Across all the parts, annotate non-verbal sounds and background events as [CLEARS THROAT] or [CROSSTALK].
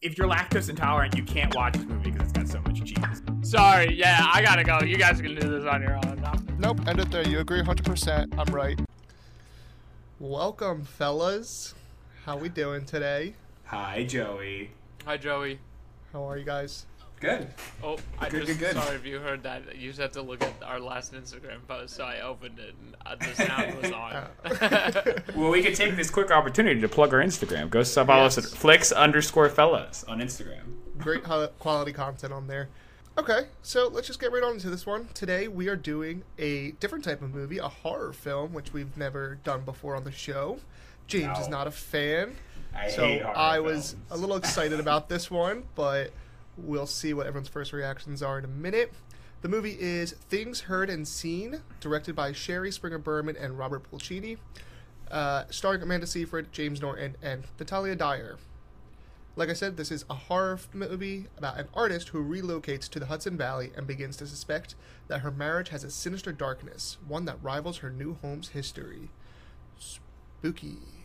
if you're lactose intolerant, you can't watch this movie because it's got so much cheese. Sorry, yeah, I gotta go. You guys can do this on your own. No. Nope, end it there. You agree 100%. I'm right. Welcome, fellas. How we doing today? Hi, Joey. Hi, Joey. How are you guys? Good. Oh, I Good, just good, good. sorry if you heard that. You just have to look at our last Instagram post, so I opened it and uh, the sound was on. [LAUGHS] Well, we could take this quick opportunity to plug our Instagram. Go sub follow us at flix underscore fellas on Instagram. Great quality content on there. Okay, so let's just get right on into this one. Today we are doing a different type of movie, a horror film, which we've never done before on the show. James is not a fan, I so hate horror I was films. a little excited about this one, but we'll see what everyone's first reactions are in a minute. The movie is Things Heard and Seen, directed by Shari Springer Berman and Robert Pulcini, uh, starring Amanda Seyfried, James Norton, and Natalia Dyer. Like I said, this is a horror movie about an artist who relocates to the Hudson Valley and begins to suspect that her marriage has a sinister darkness, one that rivals her new home's history. Spooky.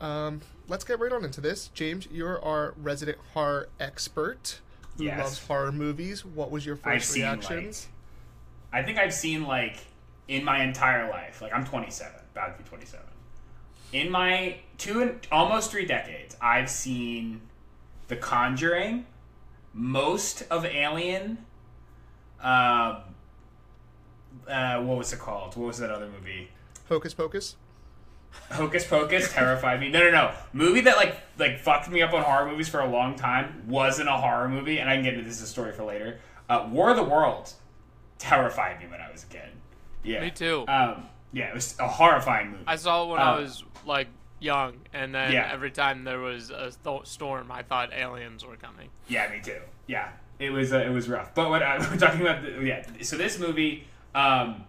Um, let's get right on into this. James, you're our resident horror expert who Yes. loves horror movies. What was your I've first seen, reactions? I think I've seen like in my entire life, like I'm 27, about to be 27. In my two and almost three decades, I've seen The Conjuring, most of Alien. Um, uh, what was it called? What was that other movie? Hocus Pocus. Hocus Pocus terrified me. No, no, no. Movie that like like fucked me up on horror movies for a long time wasn't a horror movie, and I can get into this is a story for later. Uh, War of the Worlds terrified me when I was a kid. Yeah, Me too. Um, yeah, it was a horrifying movie. I saw it when Uh, I was like young, and then Yeah. every time there was a th- storm, I thought aliens were coming. Yeah, me too. Yeah, it was uh, it was rough. But what I, [LAUGHS] we're talking about, the, yeah. So this movie, um,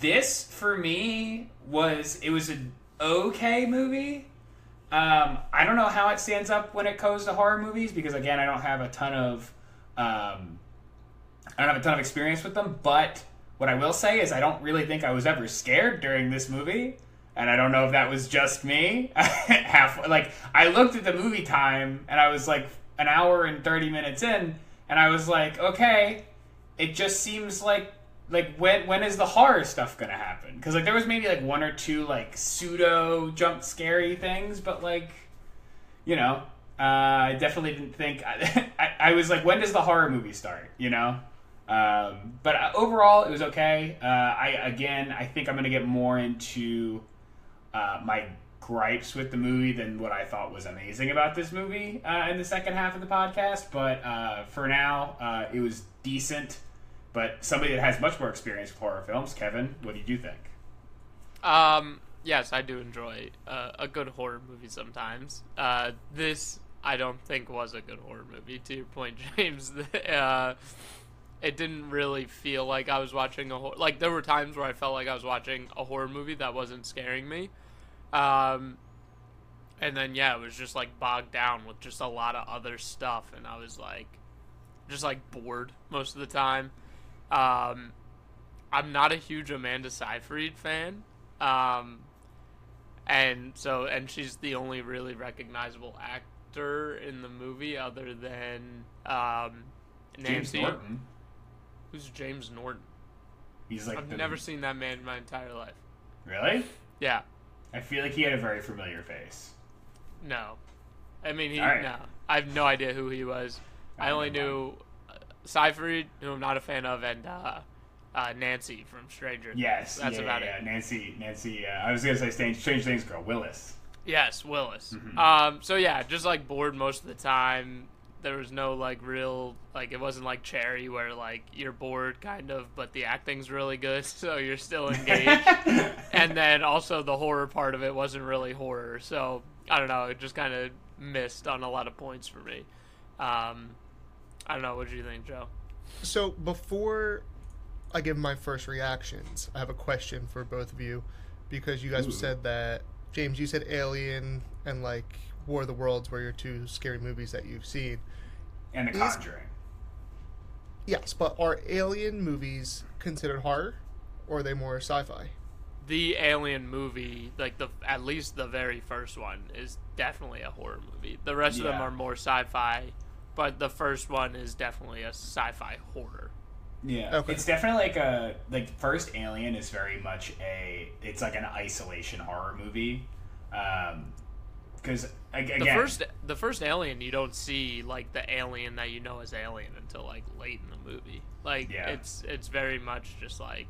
this for me was it was an okay movie. Um, I don't know how it stands up when it goes to horror movies because again, I don't have a ton of, um, I don't have a ton of experience with them. But what I will say is, I don't really think I was ever scared during this movie. And I don't know if that was just me. [LAUGHS] Half like I looked at the movie time and I was like an hour and thirty minutes in, and I was like, okay, it just seems like like when when is the horror stuff gonna happen? Because like there was maybe like one or two like pseudo jump scary things, but like you know, uh, I definitely didn't think. I, [LAUGHS] I, I was like, when does the horror movie start? You know. Um, but uh, overall, it was okay. Uh, I again, I think I'm gonna get more into uh, my gripes with the movie than what I thought was amazing about this movie uh, in the second half of the podcast. But uh, for now, it was decent. But somebody that has much more experience with horror films, Kevin, what do you think? Um, yes, I do enjoy uh, a good horror movie sometimes. Uh, this I don't think was a good horror movie. To your point, [LAUGHS] James, uh, it didn't really feel like I was watching a horror. Like there were times where I felt like I was watching a horror movie that wasn't scaring me. Um, and then yeah, it was just like bogged down with just a lot of other stuff, and I was like, just like bored most of the time. Um, I'm not a huge Amanda Seyfried fan. Um, and so, and she's the only really recognizable actor in the movie other than um, James Nancy. Norton. Who's James Norton? He's like I've the- never seen that man in my entire life. really. Yeah, I feel like he had a very familiar face. no. I mean, he right. no. I have no idea who he was. I Oh, only knew Seyfried, who I'm not a fan of, and uh, uh, Nancy from Stranger. Things. Yes, that's yeah, about yeah, it. Nancy, Nancy. Uh, I was gonna say Strange, Strange Things girl, Willis. Yes, Willis. Mm-hmm. Um, so yeah, just like bored most of the time. There was no like real like it wasn't like Cherry where like you're bored kind of, but the acting's really good, [LAUGHS] so you're still [LAUGHS] engaged. and then also the horror part of it wasn't really horror, so I don't know. It just kind of missed on a lot of points for me. Um, I don't know. What do you think, Joe? So before I give my first reactions, I have a question for both of you because you guys Ooh. said that James, you said Alien and like War of the Worlds were your two scary movies that you've seen. and The Is- Conjuring. Yes, but are Alien movies considered horror, or are they more sci-fi? the Alien movie, like the at least the very first one, is definitely a horror movie. The rest of them are more sci-fi, but the first one is definitely a sci-fi horror. Yeah, Okay. it's definitely like a like first Alien is very much a it's like an isolation horror movie, because again The first the first Alien, you don't see like the alien that you know as Alien until like late in the movie. Like Yeah. it's it's very much just like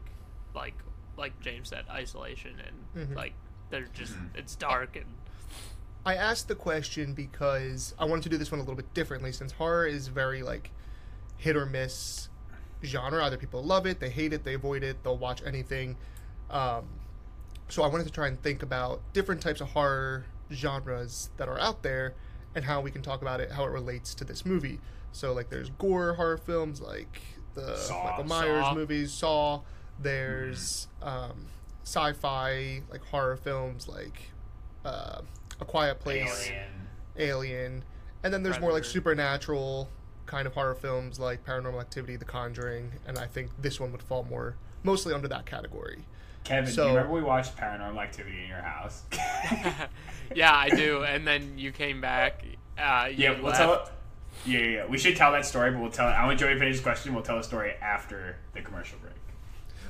like like James said, isolation and Mhm. like they're just Mm-hmm. it's dark and I asked the question because I wanted to do this one a little bit differently since horror is very like hit or miss genre. Either people love it, they hate it, they avoid it, they'll watch anything. Um, so I wanted to try and think about different types of horror genres that are out there and how we can talk about it, how it relates to this movie. So like there's gore horror films like the Saw. Michael Myers Saw. movies, Saw. There's um, sci-fi like horror films like uh, A Quiet Place. Alien. Alien, and then there's more like supernatural kind of horror films like Paranormal Activity, The Conjuring, and I think this one would fall more mostly under that category. Kevin, do So- you remember we watched Paranormal Activity in your house? [LAUGHS] [LAUGHS] yeah, I do. And then you came back. Uh, you yeah, we'll left. tell it. Yeah, yeah, yeah. We should tell that story, but we'll tell it. I want Joey to finish his question. We'll tell the story after the commercial break.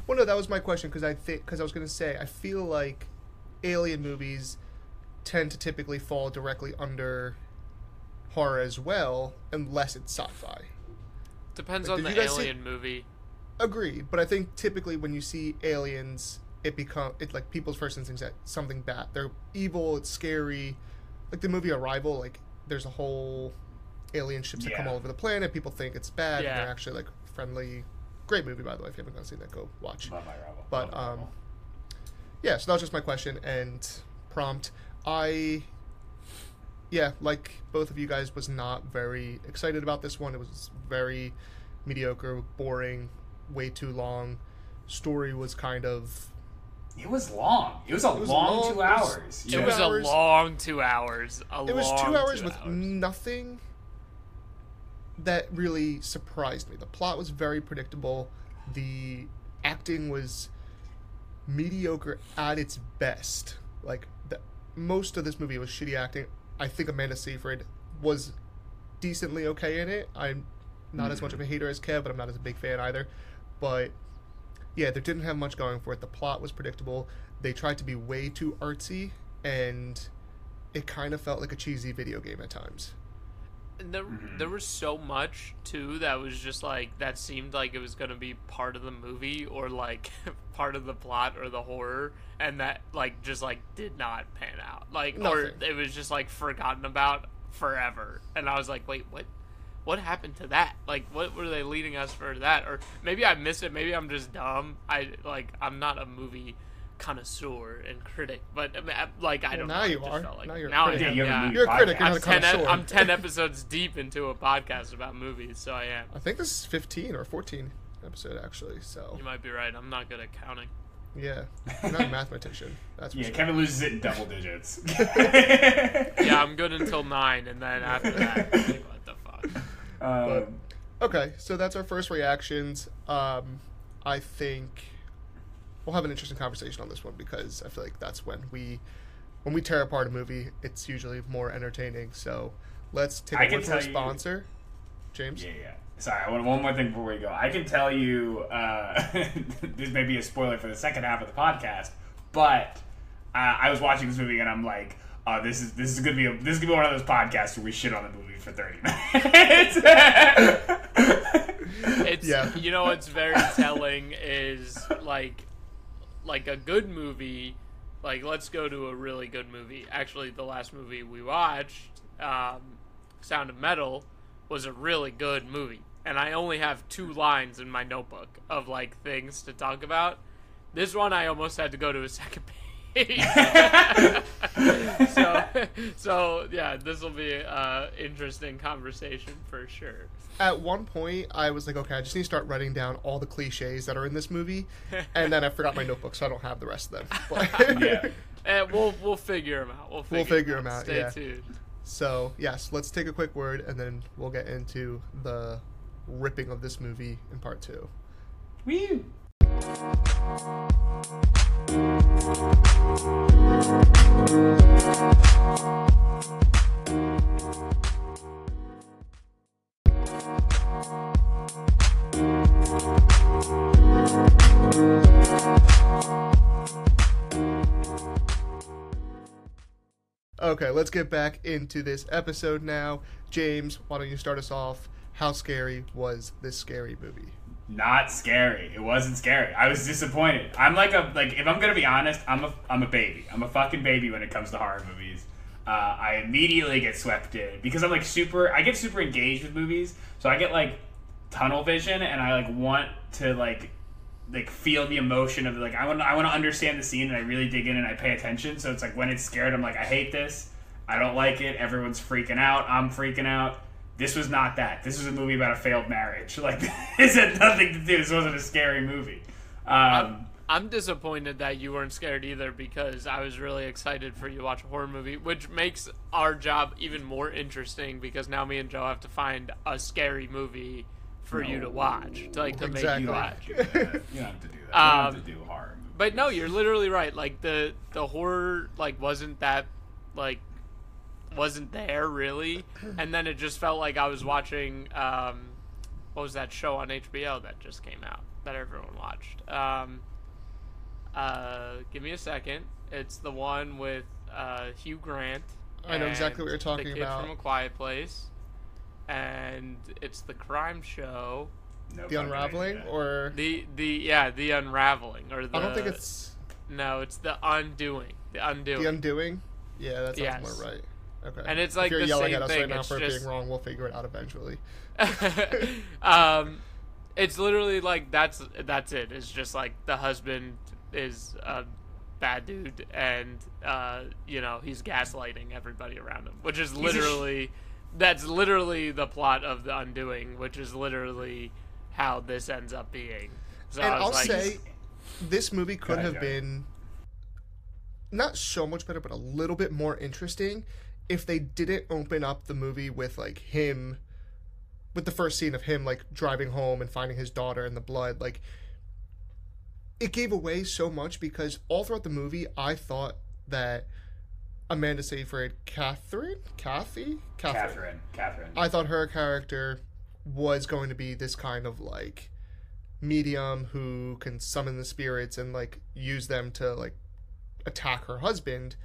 Well, no, that was my question because I think because I was going to say I feel like alien movies tend to typically fall directly under horror as well, unless it's sci-fi. Depends Like, on the you guys see- Alien movie. Agreed, but I think typically when you see aliens, it become it like people's first instincts that something bad. They're evil. It's scary. Like the movie Arrival, like there's a whole alien ships that come all over the planet. People think it's bad, and they're actually like friendly. Great movie, by the way. If you haven't gone seen that, go watch. Love my rival. But Love my um, yeah. So that was just my question and prompt. I yeah, like both of you guys, was not very excited about this one. It was very mediocre, boring, way too long. Story was kind of it was long. It was a it was long, long. two It was- hours. Two It was hours. a long two hours. A it was two hours with hours. nothing that really surprised me. The plot was very predictable. The acting was mediocre at its best. Like the, most of this movie was shitty acting. I think Amanda Seyfried was decently okay in it. I'm not as much of a hmm. hater as Kev, but I'm not as a big fan either. But yeah, they didn't have much going for it. The plot was predictable. They tried to be way too artsy, and it kind of felt like a cheesy video game at times. And there, Mm-hmm. there was so much too that was just like that seemed like it was gonna be part of the movie or like [LAUGHS] part of the plot or the horror, and that like just like did not pan out. Like or it was just like forgotten about forever. And I was like, wait, what? What happened to that? Like, what were they leading us for that? Or maybe I missed it. Maybe I'm just dumb. I like I'm not a movie connoisseur and critic, but I mean, I- like I Well, don't now know. it you just are. felt like- Now you're a now I critic. am, Yeah, you have a yeah. movie You're a critic, you're podcast. not a I'm 10, connoisseur. I'm 10 episodes deep into a podcast about movies, so I am. I think this is 15 or 14 episode actually. So You might be right. I'm not good at counting. yeah, you're not a mathematician. That's [LAUGHS] Yeah, sure. Kevin loses it in double digits. [LAUGHS] Yeah, I'm good until 9, and then after that, like, [LAUGHS] what the fuck? Um, Okay, so that's our first reactions. Um, I think we'll have an interesting conversation on this one because I feel like that's when we when we tear apart a movie, it's usually more entertaining. So let's take I a can word from our tell you- sponsor, James. Yeah, yeah. Sorry, I want one more thing before we go. I can tell you, uh, [LAUGHS] this may be a spoiler for the second half of the podcast, but uh, I was watching this movie and I'm like, oh, this is this is gonna be a, this is gonna be one of those podcasts where we shit on the movie for thirty [LAUGHS] minutes. It's Yeah. you know what's very [LAUGHS] telling is like like a good movie. Like let's go to a really good movie. Actually, the last movie we watched, um, Sound of Metal, was a really good movie, and I only have two lines in my notebook of like things to talk about. This one I almost had to go to a [LAUGHS] second page. [LAUGHS] so, [LAUGHS] so yeah, this will be an interesting conversation for sure. At one point, I was like, okay, I just need to start writing down all the cliches that are in this movie, [LAUGHS] and then I forgot my notebook, so I don't have the rest of them. But- yeah. And eh, we'll we'll figure them out. We'll figure, We'll figure 'em out, Stay yeah. tuned. So, yes, let's take a quick word and then we'll get into the ripping of this movie in part two. Woo. Okay, let's get back into this episode now. James, why don't you start us off? How scary was this scary movie? Not scary. It wasn't scary. I was disappointed. I'm like a like if I'm gonna be honest, I'm a I'm a baby. I'm a fucking baby when it comes to horror movies. Uh, I immediately get swept in because I'm like super. I get super engaged with movies, so I get like tunnel vision, and I like want to like like feel the emotion of like I want I want to understand the scene, and I really dig in and I pay attention. So it's like when it's scared, I'm like I hate this. I don't like it. Everyone's freaking out. I'm freaking out. This was not that. This is a movie about a failed marriage. [LAUGHS] Like this had nothing to do. This wasn't a scary movie. Um, I'm, I'm disappointed that you weren't scared either because I was really excited for you to watch a horror movie, which makes our job even more interesting because now me and Joe have to find a scary movie for you to watch, to like to Exactly. make you watch. [LAUGHS] you don't have to do that. You don't have to do that. Have Um, to do horror movies. But no, you're literally right. Like the the horror like wasn't that like wasn't there really, [CLEARS THROAT] and then it just felt like I was watching um, what was that show on HBO that just came out that everyone watched. Um, uh, give me a second. It's the one with uh, Hugh Grant. I know exactly what you're talking the kid about. From A Quiet Place, and it's the crime show. No The Unraveling, or The the yeah the unraveling or the I don't think it's no, it's the undoing. The undoing. The Undoing. Yeah, that sounds Yes. more right. Okay. And it's like if like you're the yelling same at us thing, right now for just- being wrong, we'll figure it out eventually. [LAUGHS] um, it's literally like that's that's it. It's just like the husband is a bad dude, and uh, you know he's gaslighting everybody around him, which is [LAUGHS] literally that's literally the plot of the Undoing, which is literally how this ends up being. So and I was I'll like, say, this movie could ahead, have been not so much better, but a little bit more interesting if they didn't open up the movie with like him, with the first scene of him like driving home and finding his daughter in the blood. Like, it gave away so much because all throughout the movie, I thought that Amanda Seyfried, Catherine, Kathy, Catherine. Catherine. I thought her character was going to be this kind of like medium who can summon the spirits and like use them to like attack her husband.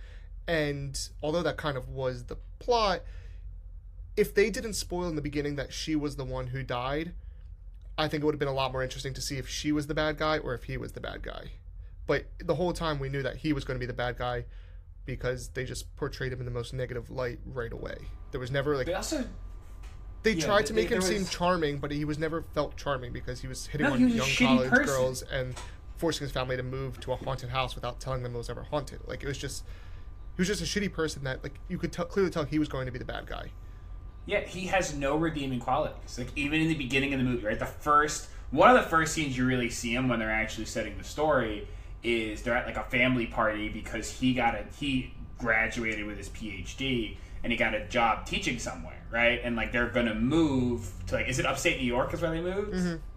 And although that kind of was the plot, if they didn't spoil in the beginning that she was the one who died, I think it would have been a lot more interesting to see if she was the bad guy or if he was the bad guy. But the whole time we knew that he was going to be the bad guy because they just portrayed him in the most negative light right away. There was never like they also they Yeah, tried to they- make him there seem was- charming, but he was never felt charming because he was hitting No, on was young college person. girls and forcing his family to move to a haunted house without telling them it was ever haunted. Like it was just, he was just a shitty person that like you could tell clearly tell he was going to be the bad guy. Yeah, he has no redeeming qualities. Like even in the beginning of the movie, right? The first one of the first scenes you really see him when they're actually setting the story is they're at like a family party because he got a he graduated with his PhD and he got a job teaching somewhere, right? And like they're gonna move to like is it upstate New York is where they moved?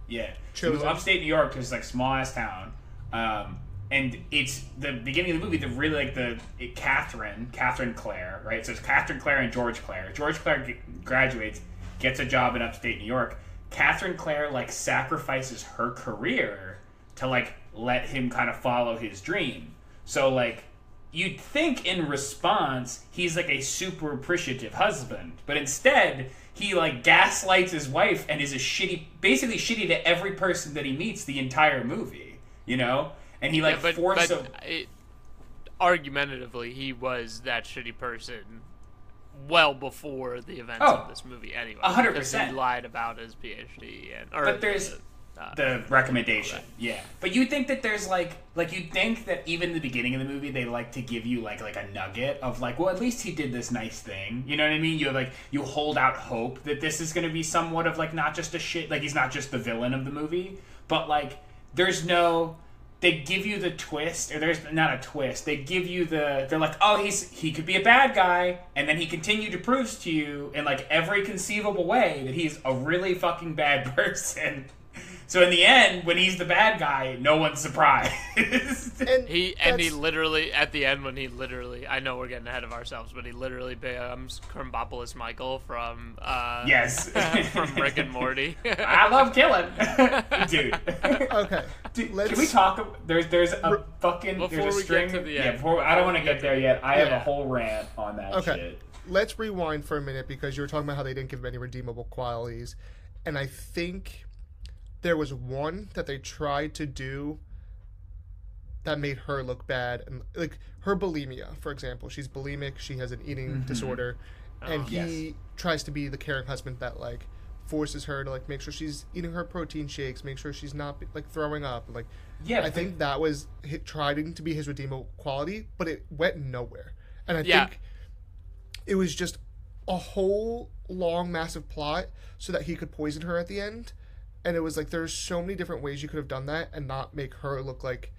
Yeah. So they move upstate New York to this like small ass town. Um, and it's the beginning of the movie. The really like the it, Catherine, Catherine Clare, right? So it's Catherine Clare and George Clare. George Clare g- graduates, gets a job in upstate New York. Catherine Clare like sacrifices her career to like let him kind of follow his dream. So like you'd think in response he's like a super appreciative husband, but instead he like gaslights his wife and is a shitty, basically shitty to every person that he meets the entire movie. You know, and he like Yeah, but, force but him. it, argumentatively, he was that shitty person well before the events Oh, of this movie. Anyway, a hundred because percent. He lied about his PhD and or But there's uh, the recommendation. Yeah, but you think that there's like like you think that even in the beginning of the movie they like to give you like like a nugget of like well at least he did this nice thing. You know what I mean? You like you hold out hope that this is going to be somewhat of like not just a shit like he's not just the villain of the movie, but like there's no they give you the twist or there's not a twist they give you the they're like oh he's he could be a bad guy and then he continued to prove to you in like every conceivable way that he's a really fucking bad [LAUGHS] person So in the end, when he's the bad guy, no one's surprised. [LAUGHS] And He and he literally at the end when he literally I know we're getting ahead of ourselves, but he literally becomes Kermbopoulos Michael from uh yes. [LAUGHS] from Rick and Morty. [LAUGHS] I love killing, dude. okay. Dude, Let's- can we talk? ab- There's there's a fucking Before there's a we get string. to the yeah, before, I don't want to get there yet. I have Yeah. a whole rant on that Okay. shit. Let's rewind for a minute because you were talking about how they didn't give him any redeemable qualities, and I think there was one that they tried to do that made her look bad, and like her bulimia, for example. She's bulimic. She has an eating mm-hmm. disorder, oh, and Oh. he Yes. tries to be the caring husband that like forces her to like make sure she's eating her protein shakes, make sure she's not like throwing up, like Yeah, I think that was trying to be his redeemable quality, but it went nowhere. And I Yeah. think it was just a whole long, massive plot so that he could poison her at the end. And it was like there's so many different ways you could have done that and not make her look like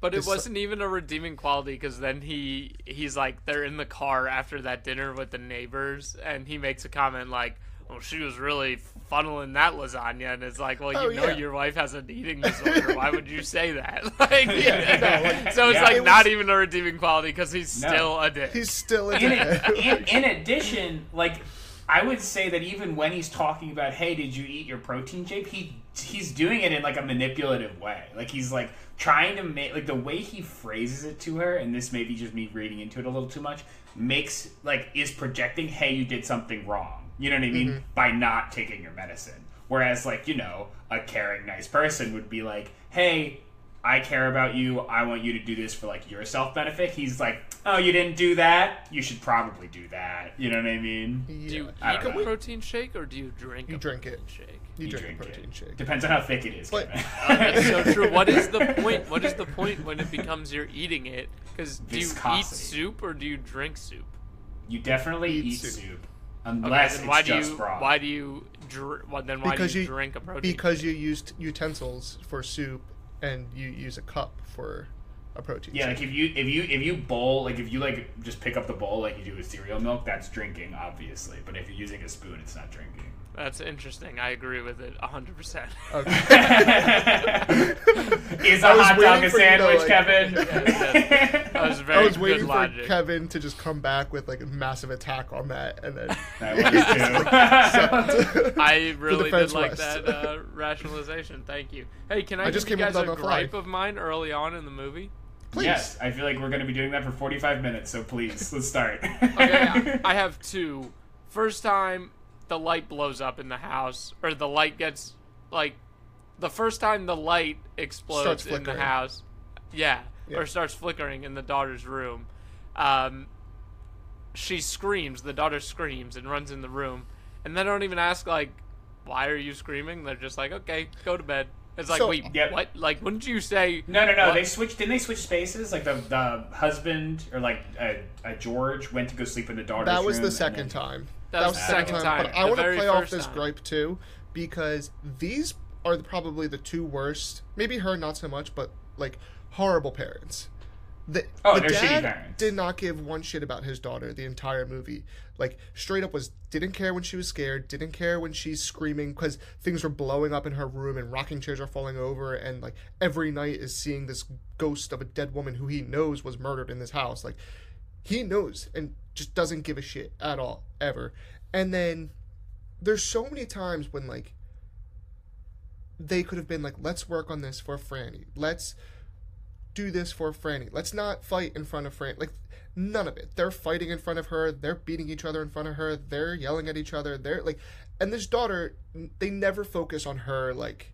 But it uh, wasn't even a redeeming quality because then he he's like they're in the car after that dinner with the neighbors and he makes a comment like, "Well, she was really funneling that lasagna," and it's like, "Well, Oh, you know yeah. your wife has an eating disorder. Why would you say that?" [LAUGHS] Like, [LAUGHS] Yeah, no, like- [LAUGHS] so it's Yeah. like It not was- even a redeeming quality because he's No. still a dick. he's still a in, dickhead. in, in addition, like I would say that even when he's talking about, "Hey, did you eat your protein shake?" He he's doing it in like a manipulative way. Like he's like trying to make like the way he phrases it to her, and this may be just me reading into it a little too much. Makes like is projecting, "Hey, you did something wrong." You know what I mean? Mm-hmm. By not taking your medicine. Whereas, like you know, a caring, nice person would be like, "Hey." I care about you. I want you to do this for like your self benefit. He's like, oh, you didn't do that. You should probably do that. You know what I mean? do you Yeah. I eat a know. protein shake or do you drink You a drink protein it. shake? You You drink, a protein it. shake. Depends on how thick it is. But- Kevin. [LAUGHS] That's so true. What is the [LAUGHS] point? What is the point when it becomes you're eating it? Because do you eat soup or do you drink soup? You definitely Eat eat, soup. soup. Okay, Unless then it's why do just you broth. why do you dr- well, then why Because do you, you- drink a protein? Because you used utensils for soup and you use a cup for a protein yeah, shake. like if you if you if you bowl like if you like just pick up the bowl like you do with cereal milk, that's drinking, obviously. But if you're using a spoon, it's not drinking. That's interesting. I agree with it hundred percent. [LAUGHS] Is a [LAUGHS] hot dog a for you to, sandwich, like- Kevin? [LAUGHS] That was very I was good waiting for logic. Kevin to just come back with like a massive attack on that, and then That was too. I really did defense like west. that uh, rationalization. Thank you. Hey, can I, I give just you came up guys a that fly. gripe of mine early on in the movie? Please. Yes, I feel like we're going to be doing that for 45 minutes, so please, let's start. [LAUGHS] Okay, I, [LAUGHS] I have two. First time the light blows up in the house, or the light gets like the first time the light explodes in the house. Yeah, Yeah. or starts flickering in the daughter's room. Um, she screams. The daughter screams and runs in the room, and they don't even ask like, "Why are you screaming?" They're just like, "Okay, go to bed." It's like, So- wait, Yep. what? Like, wouldn't you say? No, no, no. What? They switched. Didn't they switch spaces? Like the the husband or like uh, uh, George went to go sleep in the daughter's That was room, the second then- time. That was the second time. But I want to play off this time. gripe too, because these are the- probably the two worst. Maybe her not so much, but like horrible parents. The, Oh, the dad parents. did not give one shit about his daughter the entire movie. Like straight up was didn't care when she was scared, didn't care when she's screaming because things were blowing up in her room and rocking chairs are falling over, and like every night is seeing this ghost of a dead woman who he knows was murdered in this house. Like he knows and just doesn't give a shit at all ever. And then there's so many times when like they could have been like, let's work on this for Franny. Let's do this for Franny. Let's not fight in front of Franny. Like none of it. They're fighting in front of her. They're beating each other in front of her. They're yelling at each other. They're like, and this daughter, they never focus on her like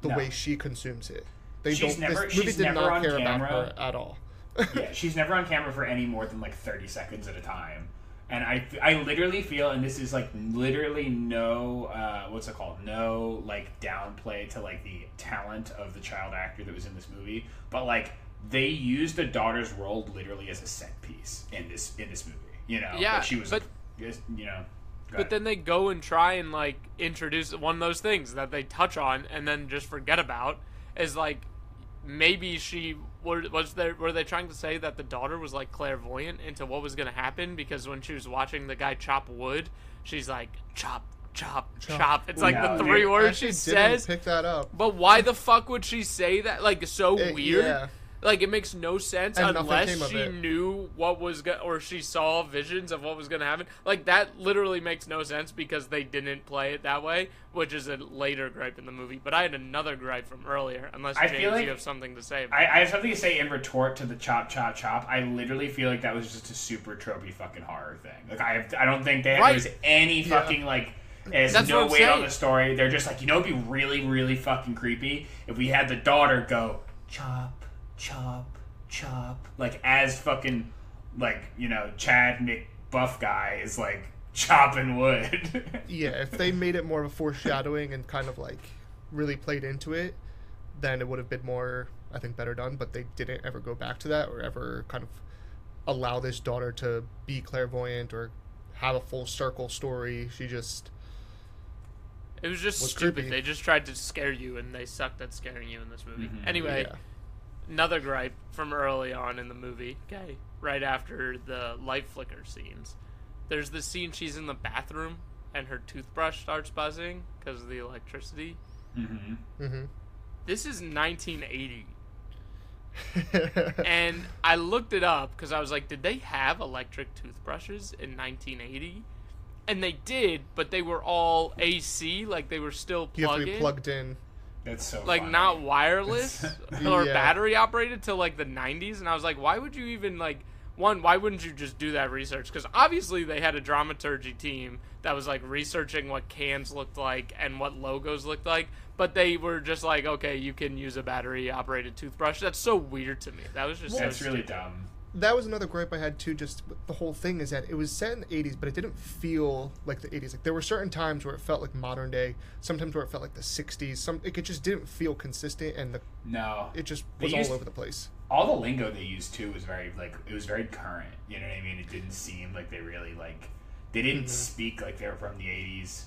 the No. way she consumes it. They She's don't. never- this movie she's did never not care camera. about her at all. [LAUGHS] yeah, she's never on camera for any more than like 30 seconds at a time. And I, I literally feel, and this is like literally no, uh, what's it called? No, like downplay to like the talent of the child actor that was in this movie, but like they used the daughter's role literally as a set piece in this in this movie. You know, Yeah, Like, she was, but- you know. But ahead. then they go and try and like introduce one of those things that they touch on and then just forget about is like maybe she were was there were they trying to say that the daughter was like clairvoyant into what was going to happen because when she was watching the guy chop wood she's like chop chop, Chop. chop. It's like No, the three dude. words Actually she didn't says. pick that up. But why the fuck would she say that? Like, so It- weird. yeah. Like, it makes no sense And unless she it. knew what was go- or she saw visions of what was gonna happen. Like, that literally makes no sense because they didn't play it that way, which is a later gripe in the movie. But I had another gripe from earlier. Unless I James, feel like- you have something to say. About I, I have something to say in retort to the chop chop chop. I literally feel like that was just a super tropey fucking horror thing. Like I have, I don't think they Right. there's any Yeah. fucking like there's That's no what I'm weight on saying. the story. They're just like you know it'd be really really fucking creepy if we had the daughter go chop chop chop like as fucking like you know Chad McBuff guy is like chopping wood. [LAUGHS] Yeah, if they made it more of a foreshadowing and kind of like really played into it, then it would have been more, I think, better done. But they didn't ever go back to that or ever kind of allow this daughter to be clairvoyant or have a full circle story. She just it was just was stupid. creepy. They just tried to scare you, and they sucked at scaring you in this movie. Mm-hmm. Anyway, yeah. Another gripe from early on in the movie. Okay, right after the light flicker scenes, there's the scene she's in the bathroom and her toothbrush starts buzzing because of the electricity. hmm hmm This is 1980, [LAUGHS] and I looked it up because I was like, did they have electric toothbrushes in 1980? And they did, but they were all AC, like they were still you have to be in. plugged in. That's so like funny. not wireless [LAUGHS] or Yeah. battery operated till like the 90s and i was like why would you even like one why wouldn't you just do that research because obviously they had a dramaturgy team that was like researching what cans looked like and what logos looked like but they were just like okay you can use a battery operated toothbrush that's so weird to me that was just so That's really dumb. That was another gripe I had too. Just the whole thing is that it was set in the '80s, but it didn't feel like the '80s. Like there were certain times where it felt like modern day, sometimes where it felt like the '60s. Some it just didn't feel consistent, and the, No, it just was used- all over the place. all the lingo they used too was very like it was very current. You know what I mean? It didn't seem like they really like they didn't mm-hmm. speak like they were from the '80s,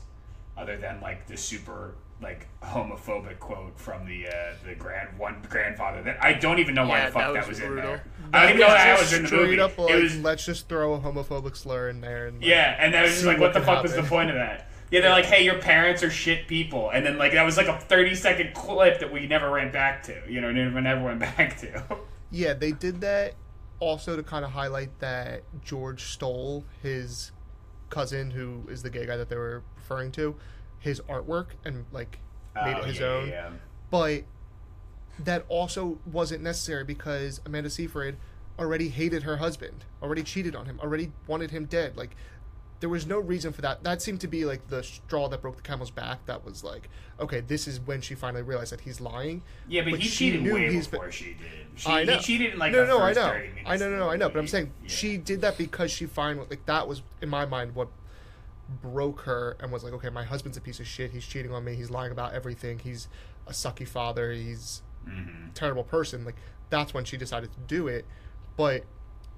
other than like the super like homophobic quote from the uh, the grand one grandfather. That I don't even know why Yeah, the fuck that that was was, in brutal. there. I don't even know that was in the movie. up like it was let's just throw a homophobic slur in there and like, yeah, and that was just like, what what the can fuck was the point of that? Yeah, they're like, hey, your parents are shit people, and then like that was like a thirty second clip that we never went back to. You know, never never went [LAUGHS] back to. Yeah, they did that also to kind of highlight that George stole his cousin, who is the gay guy that they were referring to, his artwork and like made Oh, it his yeah, own. yeah. But that also wasn't necessary because Amanda Seyfried already hated her husband, already cheated on him, already wanted him dead. Like there was no reason for that. That seemed to be like the straw that broke the camel's back. That was like, okay, this is when she finally realized that he's lying. Yeah, but But he she cheated way he's before been- she did. She, I know. He cheated in like no, no, I know. I know, no, no, I know. But I'm saying Yeah. she did that because she finally like that was in my mind what broke her and was like, okay, my husband's a piece of shit. He's cheating on me. He's lying about everything. He's a sucky father. He's Mhm. a terrible person. Like that's when she decided to do it. But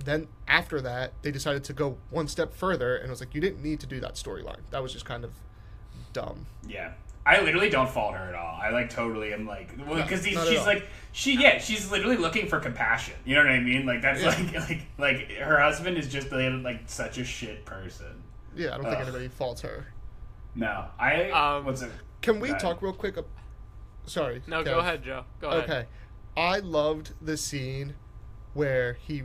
then after that, they decided to go one step further and it was like, you didn't need to do that storyline. That was just kind of dumb. Yeah. I literally don't fault her at all. I like totally am like because at she's like she yeah she's literally looking for compassion. You know what I mean? Like that's Yeah. [LAUGHS] like like like her husband is just like, like such a shit person. Yeah, I don't think Ugh. anybody faults her. No, I Um, what's it? Can we talk real quick? ab- Sorry. no Kev. go ahead joe go ahead Okay. I loved the scene where he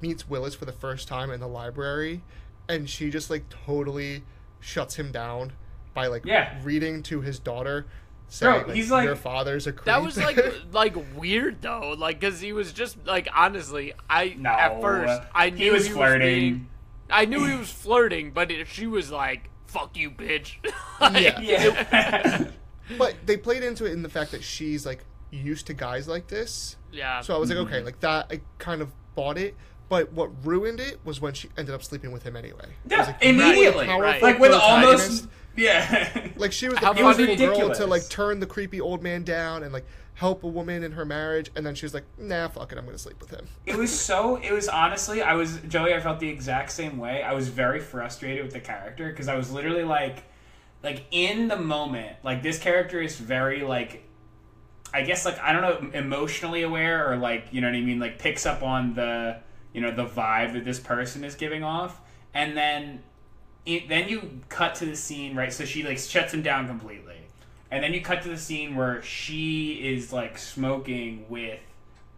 meets Willis for the first time in the library and she just like totally shuts him down by like Yeah. reading to his daughter saying like, he's like- your father's a creep. That was like [LAUGHS] like weird though, like because he was just like honestly, I No, at first I knew he knew was flirting. being, I knew he was flirting, but it, she was like, "Fuck you, bitch." [LAUGHS] Like, Yeah. Yeah. [LAUGHS] but they played into it in the fact that she's like used to guys like this. yeah. So I was like, Mm-hmm. okay, like that I kind of bought it. But what ruined it was when she ended up sleeping with him anyway. Yeah, like, immediately. Right. Like with almost yeah. [LAUGHS] Like she was the How It was powerful girl to like turn the creepy old man down and like help a woman in her marriage, and then she was like, "Nah, fuck it, I'm gonna sleep with him." It was so. It was honestly. I was Joey. I felt the exact same way. I was very frustrated with the character because I was literally like, like in the moment. Like this character is very like, I guess like I don't know, emotionally aware or like you know what I mean. Like picks up on the you know the vibe that this person is giving off, and then it, then you cut to the scene, right? So she like shuts him down completely, and then you cut to the scene where she is like smoking with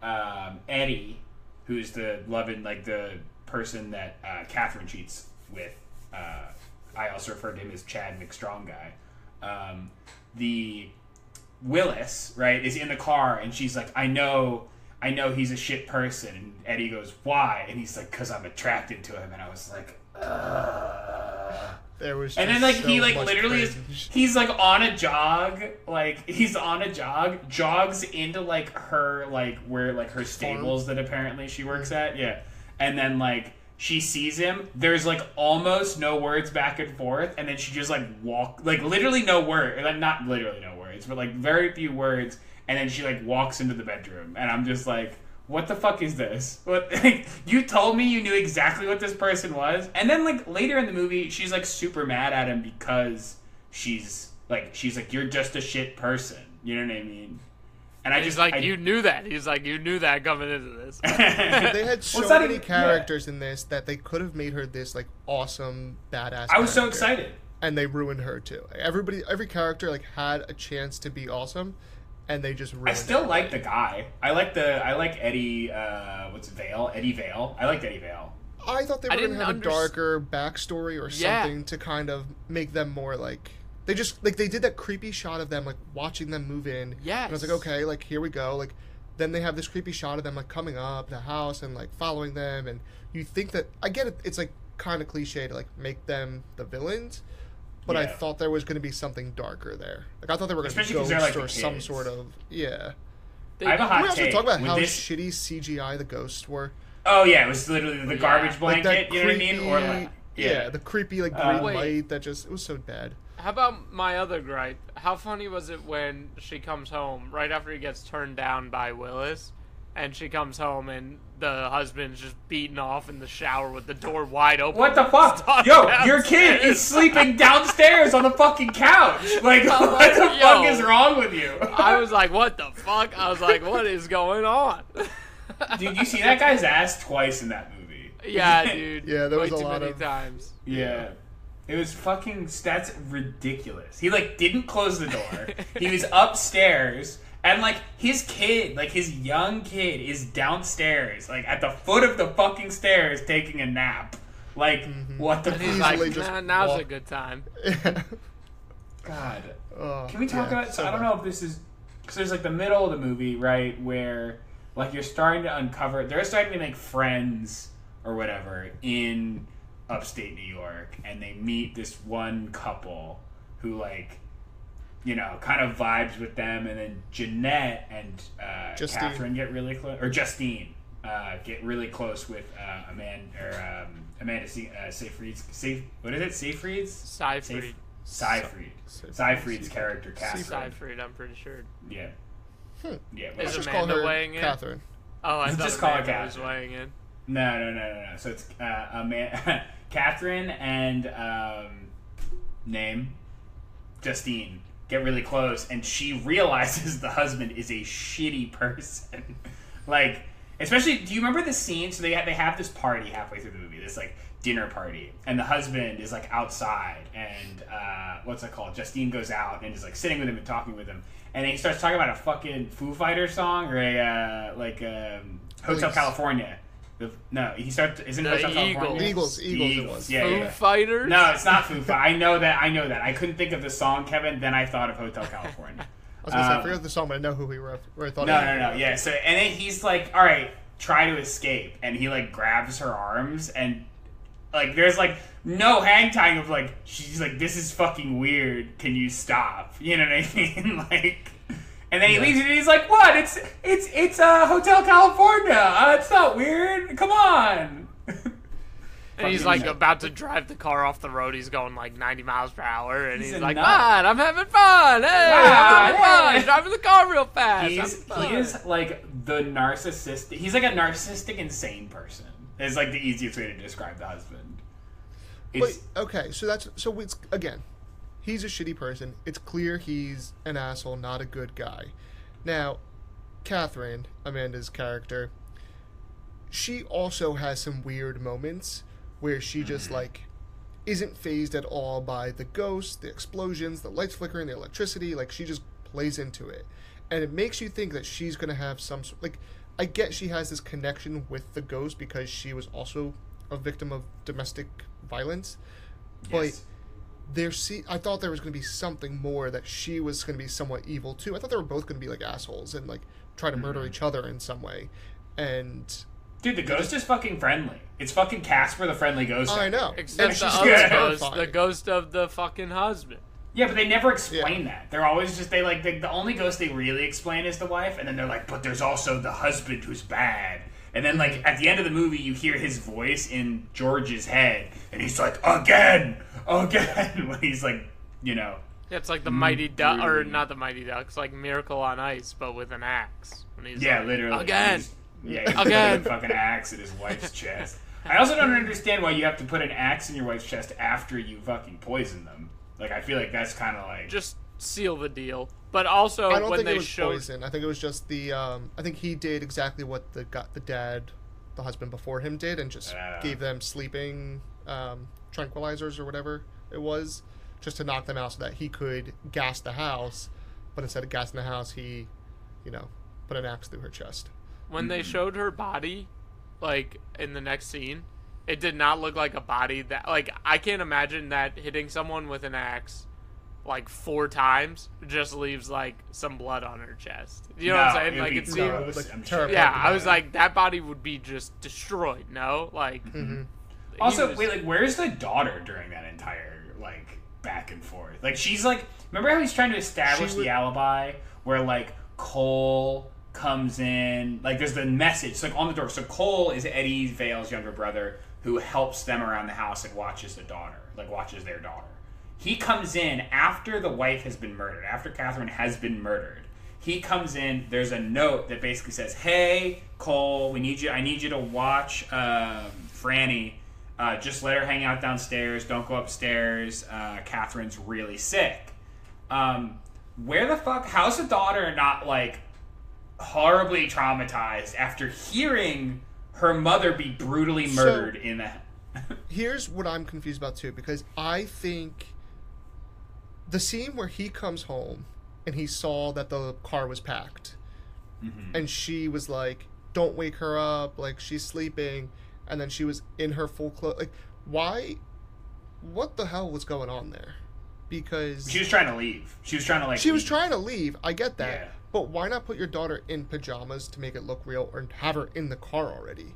um, Eddie, who's the loving like the person that uh, Catherine cheats with. Uh, I also refer to him as Chad McStrong guy. Um, the Willis, right, is in the car, and she's like, "I know." I know he's a shit person. And Eddie goes, Why? And he's like, Because I'm attracted to him. And I was like. There was And then like so he like literally is he's like on a jog, like he's on a jog, jogs into like her like where like her stables that apparently she works at, yeah. And then like she sees him, there's like almost no words back and forth, and then she just like walk like literally no word like not literally no words, but like very few words, and then she like walks into the bedroom and I'm just like what the fuck is this? [LAUGHS] What like, you told me you knew exactly what this person was, and then like later in the movie, she's like super mad at him because she's like she's like you're just a shit person. You know what I mean? And I He's just like, I, you knew that. He's like, you knew that coming into this. [LAUGHS] they had so it's not many even- characters in this that they could have made her this like awesome badass. I was so excited. and they ruined her too. Everybody, every character like had a chance to be awesome, and they just ruined. I still it. like the guy. I like the I like Eddie. Uh, what's Vale? Eddie Vale. I liked Eddie Vale. I thought they I were gonna didn't have underst- a darker backstory or Yeah. something to kind of make them more like. They just like they did that creepy shot of them like watching them move in. Yeah. And I was like, okay, like here we go. Like then they have this creepy shot of them like coming up the house and like following them, and you think that I get it. It's like kind of cliche to like make them the villains. But I thought there was going to be something darker there. Like I thought they were going to be ghosts like, or some sort of yeah. They- I have a hot we also take. talk about With how this- shitty CGI the ghosts were? Oh yeah, it was literally the oh, garbage Like blanket. that you know what I mean? Or like yeah. the creepy like green um, Wait. light that just it was so bad. How about my other gripe? How funny was it when she comes home right after he gets turned down by Willis, and she comes home and the husband's just beaten off in the shower with the door wide open. What the fuck? Stuck Yo, your kid is [LAUGHS] sleeping downstairs on the fucking couch. [LAUGHS] Like, I'm what like, the yo. fuck is wrong with you? I was like, what the fuck? I was like, what is going on? [LAUGHS] Dude, you see that guy's ass twice in that movie. yeah, dude. Yeah, there was a too lot many of- times. Yeah. It was fucking. That's ridiculous. He like didn't close the door. he was upstairs, and like his kid, like his young kid, is downstairs, like at the foot of the fucking stairs, taking a nap. Like what the fuck? Like, just nah, now's a good time. [LAUGHS] God. Oh, Can we talk yeah, about? So so I don't know if this is because there's like the middle of the movie, right, where like you're starting to uncover. They're starting to make friends or whatever in upstate New York, and they meet this one couple who like. You know, kind of vibes with them, and then Jeanette and uh, Justine. Catherine get really close, or Justine uh, get really close with uh, Amanda or um, Amanda Se- uh, Seyfried's. Safe, what is it? Seyfried's? Seyfried. Seyfried. Seyfried. Seyfried's character, Catherine. Cyfried, I'm pretty sure. Yeah. Hmm. Yeah. Is just Amanda call weighing in? Catherine. Oh, I Just thought call her Amanda was Catherine. weighing in. No, no, no, no, no. So it's uh, Ama- [LAUGHS] Catherine and um, name Justine get really close, and she realizes the husband is a shitty person. [LAUGHS] like, especially, do you remember the scene? So they have, they have this party halfway through the movie, this like dinner party, and the husband is like outside, and uh, what's it called? Justine goes out and is like sitting with him and talking with him, and then he starts talking about a fucking Foo Fighter song or a uh, like um, Hotel Police. California. The, no, he starts. Isn't The Hotel California? Eagles. Eagles, Eagles it was. Yeah, Foo yeah. Fighters? No, it's not Foo Fighters. I know that. I know that. I couldn't think of the song, Kevin. Then I thought of Hotel California. [LAUGHS] I was gonna say I Um, forget the song, but I know who we were. Where I thought. no, it no, no. was. Yeah. So and then he's like, "All right, try to escape," and he like grabs her arms and like there's like no hang time of like she's like this is fucking weird. Can you stop? You know what I mean? [LAUGHS] like. And then he Yeah. leaves and he's like, "What? It's it's it's uh, Hotel California. Uh, it's not weird. Come on." And he's Fucking- like about to drive the car off the road. He's going like 90 miles per hour, and He's he's, like, "Man, I'm having fun. Hey, Ah, I'm having fun. yeah. Driving the car real fast. He's he is like the narcissistic. He's like a narcissistic, insane person. Is like the easiest way to describe the husband. But okay, so that's so it's again, he's a shitty person. It's clear he's an asshole, not a good guy. Now, Catherine, Amanda's character, she also has some weird moments where she just Mm-hmm. like isn't phased at all by the ghosts, the explosions, the lights flickering, the electricity. Like she just plays into it, and it makes you think that she's gonna have some like. I get she has this connection with the ghost because she was also a victim of domestic violence, but Yes. There see I thought there was going to be something more that she was going to be somewhat evil too. I thought they were both going to be like assholes and like try to murder mm-hmm. each other in some way. And Dude, the ghost is fucking friendly. It's fucking Casper the friendly ghost. I know, Except and the she's other ghost, the ghost of the fucking husband. Yeah, but they never explain that. They're always just they like the, the only ghost they really explain is the wife, and then they're like, but there's also the husband who's bad. And then like at the end of the movie, you hear his voice in George's head, and he's like, again, again, [LAUGHS] when he's like, you know, Yeah, it's like the Mighty Duck, or not the Mighty Ducks, like Miracle on Ice, but with an axe. When he's yeah, like, literally again. he's- yeah, he's Again. a fucking axe in his wife's [LAUGHS] chest. I also don't understand why you have to put an axe in your wife's chest after you fucking poison them. Like I feel like that's kind of like Just seal the deal. But also I don't when think they it was showed poison. I think it was just the. Um, I think he did exactly what the got the dad, the husband before him did, and just Yeah. gave them sleeping um, tranquilizers or whatever it was, just to knock them out so that he could gas the house. But instead of gassing the house, he, you know, put an axe through her chest. when they showed her body, like in the next scene, it did not look like a body that like I can't imagine that hitting someone with an axe like four times just leaves like some blood on her chest. You know what I'm saying? Like be it seemed gross, like, I'm terrifying. sure. Yeah, I was like that body would be just destroyed, no? Like Mm-hmm. He Also, was- wait, like, where's the daughter during that entire like back and forth? Like, she's like, remember how he's trying to establish She would- the alibi, where like Cole comes in, like, there's the message, it's, like on the door. So Cole is Eddie Vale's younger brother who helps them around the house and watches the daughter, like watches their daughter. He comes in after the wife has been murdered, after Catherine has been murdered. He comes in. There's a note that basically says, "Hey, Cole, we need you. I need you to watch um, Franny. Uh, just let her hang out downstairs. Don't go upstairs. Uh, Catherine's really sick." Um, where the fuck? How's the daughter not like horribly traumatized after hearing her mother be brutally So- murdered in the? [LAUGHS] Here's what I'm confused about too, because I think the scene where he comes home and he saw that the car was packed, and she was like, "Don't wake her up," like she's sleeping, and then she was in her full clothes. Like, why? What the hell was going on there? Because She was trying to leave. She was trying to like. she was trying to leave. I get that. Yeah. But why not put your daughter in pajamas to make it look real, or have her in the car already?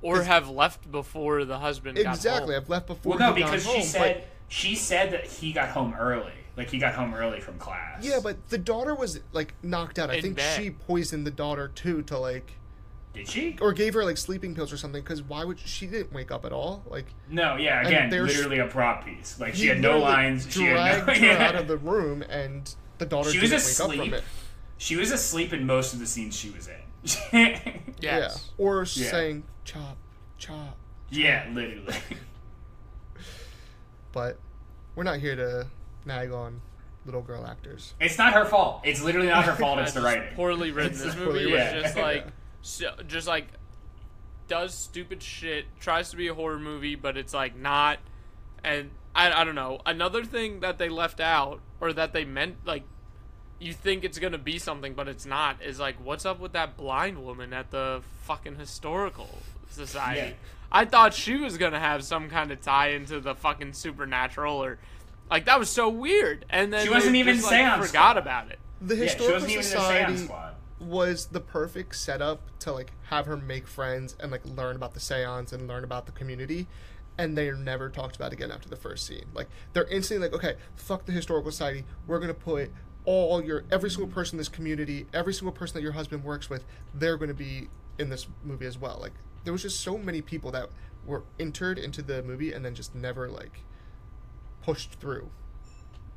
or have left before the husband got Exactly. home. I've left before. Well, no, he got because home, she but- said she said that he got home early. Like he got home early from class. Yeah, but the daughter was like knocked out. I In think bed. she poisoned the daughter too to like, did she? or gave her like sleeping pills or something. Because why would she didn't wake up at all? Like No, yeah. Again, there's- literally a prop piece. Like she had no literally lines. She had Dragged no. [LAUGHS] her yeah. out of the room, and the daughter She was didn't wake up asleep. from it. She was asleep in most of the scenes she was in. [LAUGHS] Yes. Yeah, or Yeah. saying chop, chop. yeah, literally. [LAUGHS] But we're not here to nag on little girl actors. It's not her fault. It's literally not her fault. It's It's the writing. Poorly written. This movie poorly was written. just like, so, just like, does stupid shit. Tries to be a horror movie, but it's like not. And I, I don't know. Another thing that they left out, or that they meant like, you think it's gonna be something, but it's not. Is like, what's up with that blind woman at the fucking historical society? Yeah. I thought she was gonna have some kind of tie into the fucking supernatural, or like that was so weird. And then She wasn't even just, like, Seance forgot Squad. about it. The yeah, she historical wasn't even in the society squad. Was the perfect setup to like have her make friends and like learn about the seance and learn about the community and they're never talked about again after the first scene. Like they're instantly like okay fuck the historical society. We're gonna put all your every single person in this community every single person that your husband works with they're gonna be in this movie as well. Like there was just so many people that were entered into the movie and then just never like pushed through.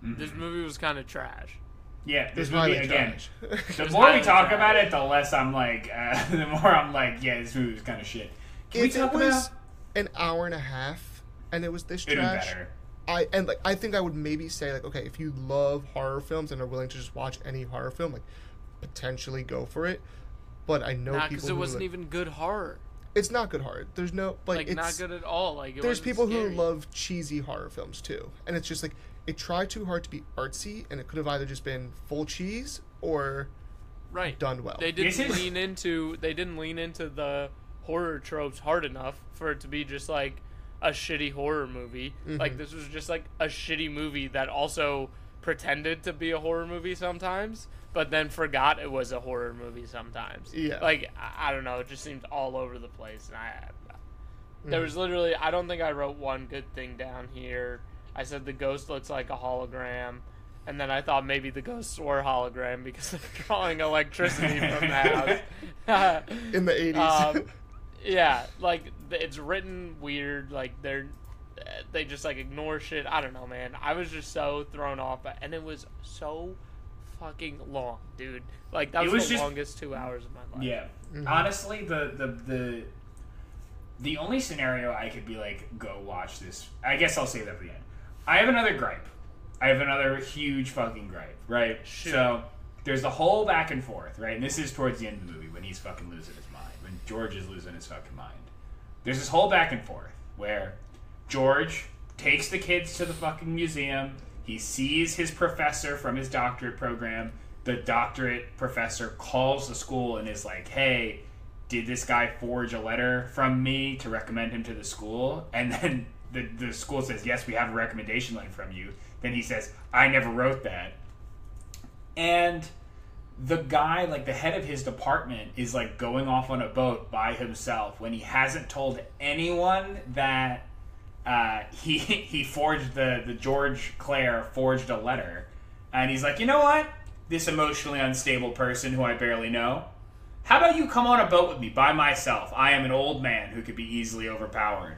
This mm-hmm. movie was kind of trash. Yeah, this It's movie again. [LAUGHS] The more we talk trash. about it, the less I'm like. Uh, [LAUGHS] the more I'm like, yeah, this movie was kind of shit. Can we talk it was about? an hour and a half and it was this It'd trash better. I and like I think I would maybe say like okay if you love horror films and are willing to just watch any horror film like potentially go for it, but I know Nah, people because it who, wasn't like- even good horror. It's not good horror. There's no like, Like it's not good at all. Like it there's people scary. who love cheesy horror films too, and it's just like it tried too hard to be artsy, and it could have either just been full cheese or right. done well. They didn't is- lean into they didn't lean into the horror tropes hard enough for it to be just like a shitty horror movie. Mm-hmm. Like this was just like a shitty movie that also pretended to be a horror movie sometimes, but then forgot it was a horror movie sometimes. Yeah. Like I, I don't know, it just seemed all over the place and I there was literally I don't think I wrote one good thing down here. I said the ghost looks like a hologram. And then I thought maybe the ghosts were hologram because they're [LAUGHS] drawing electricity from the house. [LAUGHS] in the 80s. [LAUGHS] um, yeah, like it's written weird. Like they're they just like ignore shit. I don't know, man. I was just so thrown off, and it was so fucking long, dude. Like that was, was the just- longest two hours of my life. Yeah. Mm-hmm. Honestly, the, the the the only scenario I could be like, go watch this. I guess I'll save that for the end. I have another gripe. I have another huge fucking gripe. Right. Shoot. So there's the whole back and forth. Right. And this is towards the end of the movie when he's fucking losing his mind. When George is losing his fucking mind. There's this whole back and forth where George takes the kids to the fucking museum. He sees his professor from his doctorate program. The doctorate professor calls the school and is like, "Hey, did this guy forge a letter from me to recommend him to the school?" And then [LAUGHS] the, the school says, "Yes, we have a recommendation letter from you." Then he says, "I never wrote that." And the guy, like the head of his department, is like going off on a boat by himself when he hasn't told anyone that uh, [LAUGHS] he he forged the the George Clare forged a letter, and he's like, you know what, this emotionally unstable person who I barely know. How about you come on a boat with me by myself? I am an old man who could be easily overpowered.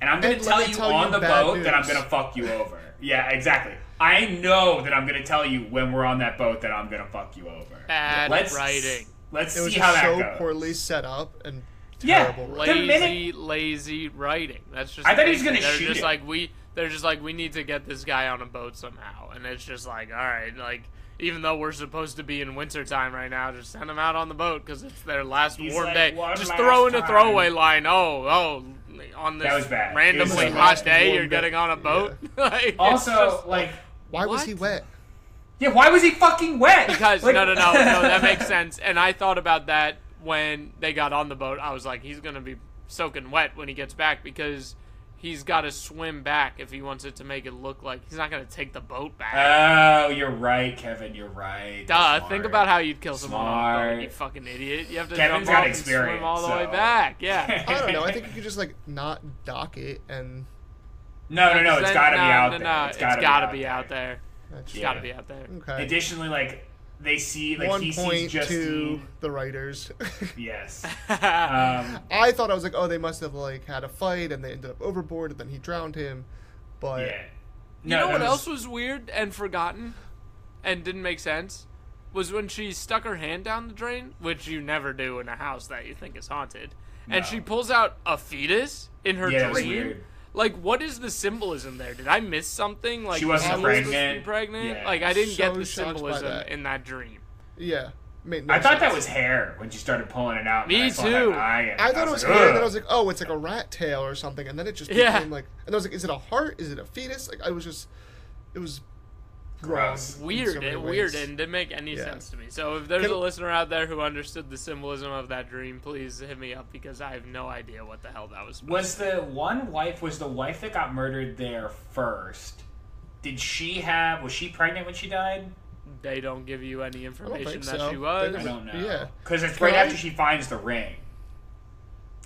And I'm going to tell you tell on you the bad boat that I'm going to fuck you over. Yeah, exactly. I know that I'm going to tell you when we're on that boat that I'm going to fuck you over. Bad Let's writing. Let's it was see how just that so goes. poorly set up and Yeah. Terrible. Like- writing. The Lazy, minute- lazy writing. That's just. I the thought he was thing. gonna They're shoot just it. like we. They're just like we need to get this guy on a boat somehow, and it's just like all right, like even though we're supposed to be in wintertime right now, just send them out on the boat because it's their last He's warm like, day. Just throw in a throwaway line. Oh, oh, on this That was bad. It was randomly hot day, you're getting on a boat. [LAUGHS] like, Also, just- like, Why was he wet? yeah, why was he fucking wet? Because Like- no, no, no, no, that [LAUGHS] makes sense. And I thought about that when they got on the boat. I was like, he's gonna be soaking wet when he gets back because he's got to swim back if he wants it to make it look like he's not gonna take the boat back. Oh, you're right, Kevin. You're right. Duh! Smart. Think about how you'd kill someone on boat, Smart. you fucking idiot. You have to Kevin's jump got experience, swim all the way back. Yeah. [LAUGHS] I don't know. I think you could just like not dock it and No, no, no. It's got to be out no, there. no, it's got to be out there. that's It's Yeah. gotta be out there. okay. Additionally, like they see, like One he sees point to the writers. [LAUGHS] Yes. [LAUGHS] Um, I thought I was like, oh, they must have like had a fight and they ended up overboard and then he drowned him. But yeah. You know what was- else was weird and forgotten and didn't make sense? Was when she stuck her hand down the drain, which you never do in a house that you think is haunted. And she pulls out a fetus in her Yeah, that was weird. Like, what is the symbolism there? Did I miss something? Like, She wasn't was supposed to be pregnant. pregnant? Yeah. Like, I didn't get the symbolism that. in that dream. yeah, no I thought that was hair when she started pulling it out. Me I too. That eye and I thought it was like, hair, and then I was like, oh, it's like a rat tail or something, and then it just Yeah. became like, and I was like, is it a heart? Is it a fetus? Like, I was just, it was Gross. Weird, so many and weird, and didn't make any Yeah. sense to me. So, if there's Can- a listener out there who understood the symbolism of that dream, please hit me up because I have no idea what the hell that was. supposed Was the one wife was the wife that got murdered there first? Did she have? Was she pregnant when she died? They don't give you any information that so. she They was. I don't know. Yeah. Because it's Can right I- after she finds the ring,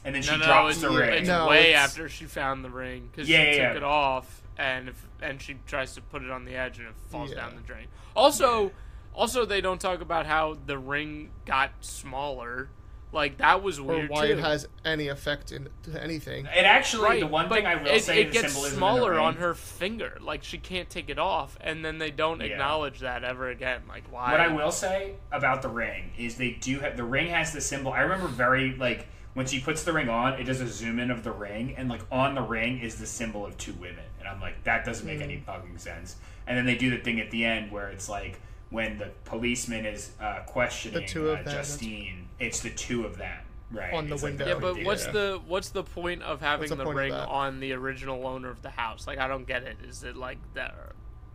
and then she no, no, drops it's, the ring. it's No, way it's- after she found the ring because Yeah, she yeah, took yeah. it off and if, and she tries to put it on the edge and it falls Yeah. down the drain. Also, also they don't talk about how the ring got smaller. Like that was or weird why too. it has any effect in anything. It actually, Right, the one but thing I will it, say, it the gets symbolism the smaller on her finger. Like she can't take it off, and then they don't Yeah. acknowledge that ever again. Like why? What I will say about the ring is they do have the ring has the symbol. I remember very like when she puts the ring on, it does a zoom in of the ring, and like on the ring is the symbol of two women, and I'm like that doesn't make Hmm. any fucking sense. And then they do the thing at the end where it's like when the policeman is uh, questioning The two of uh, Justine, it's the two of them. Right. on the it's window. Yeah, Yeah, but what's the what's the point of having What's the the, ring on the original owner of the house? Like, I don't get it. Is it like that?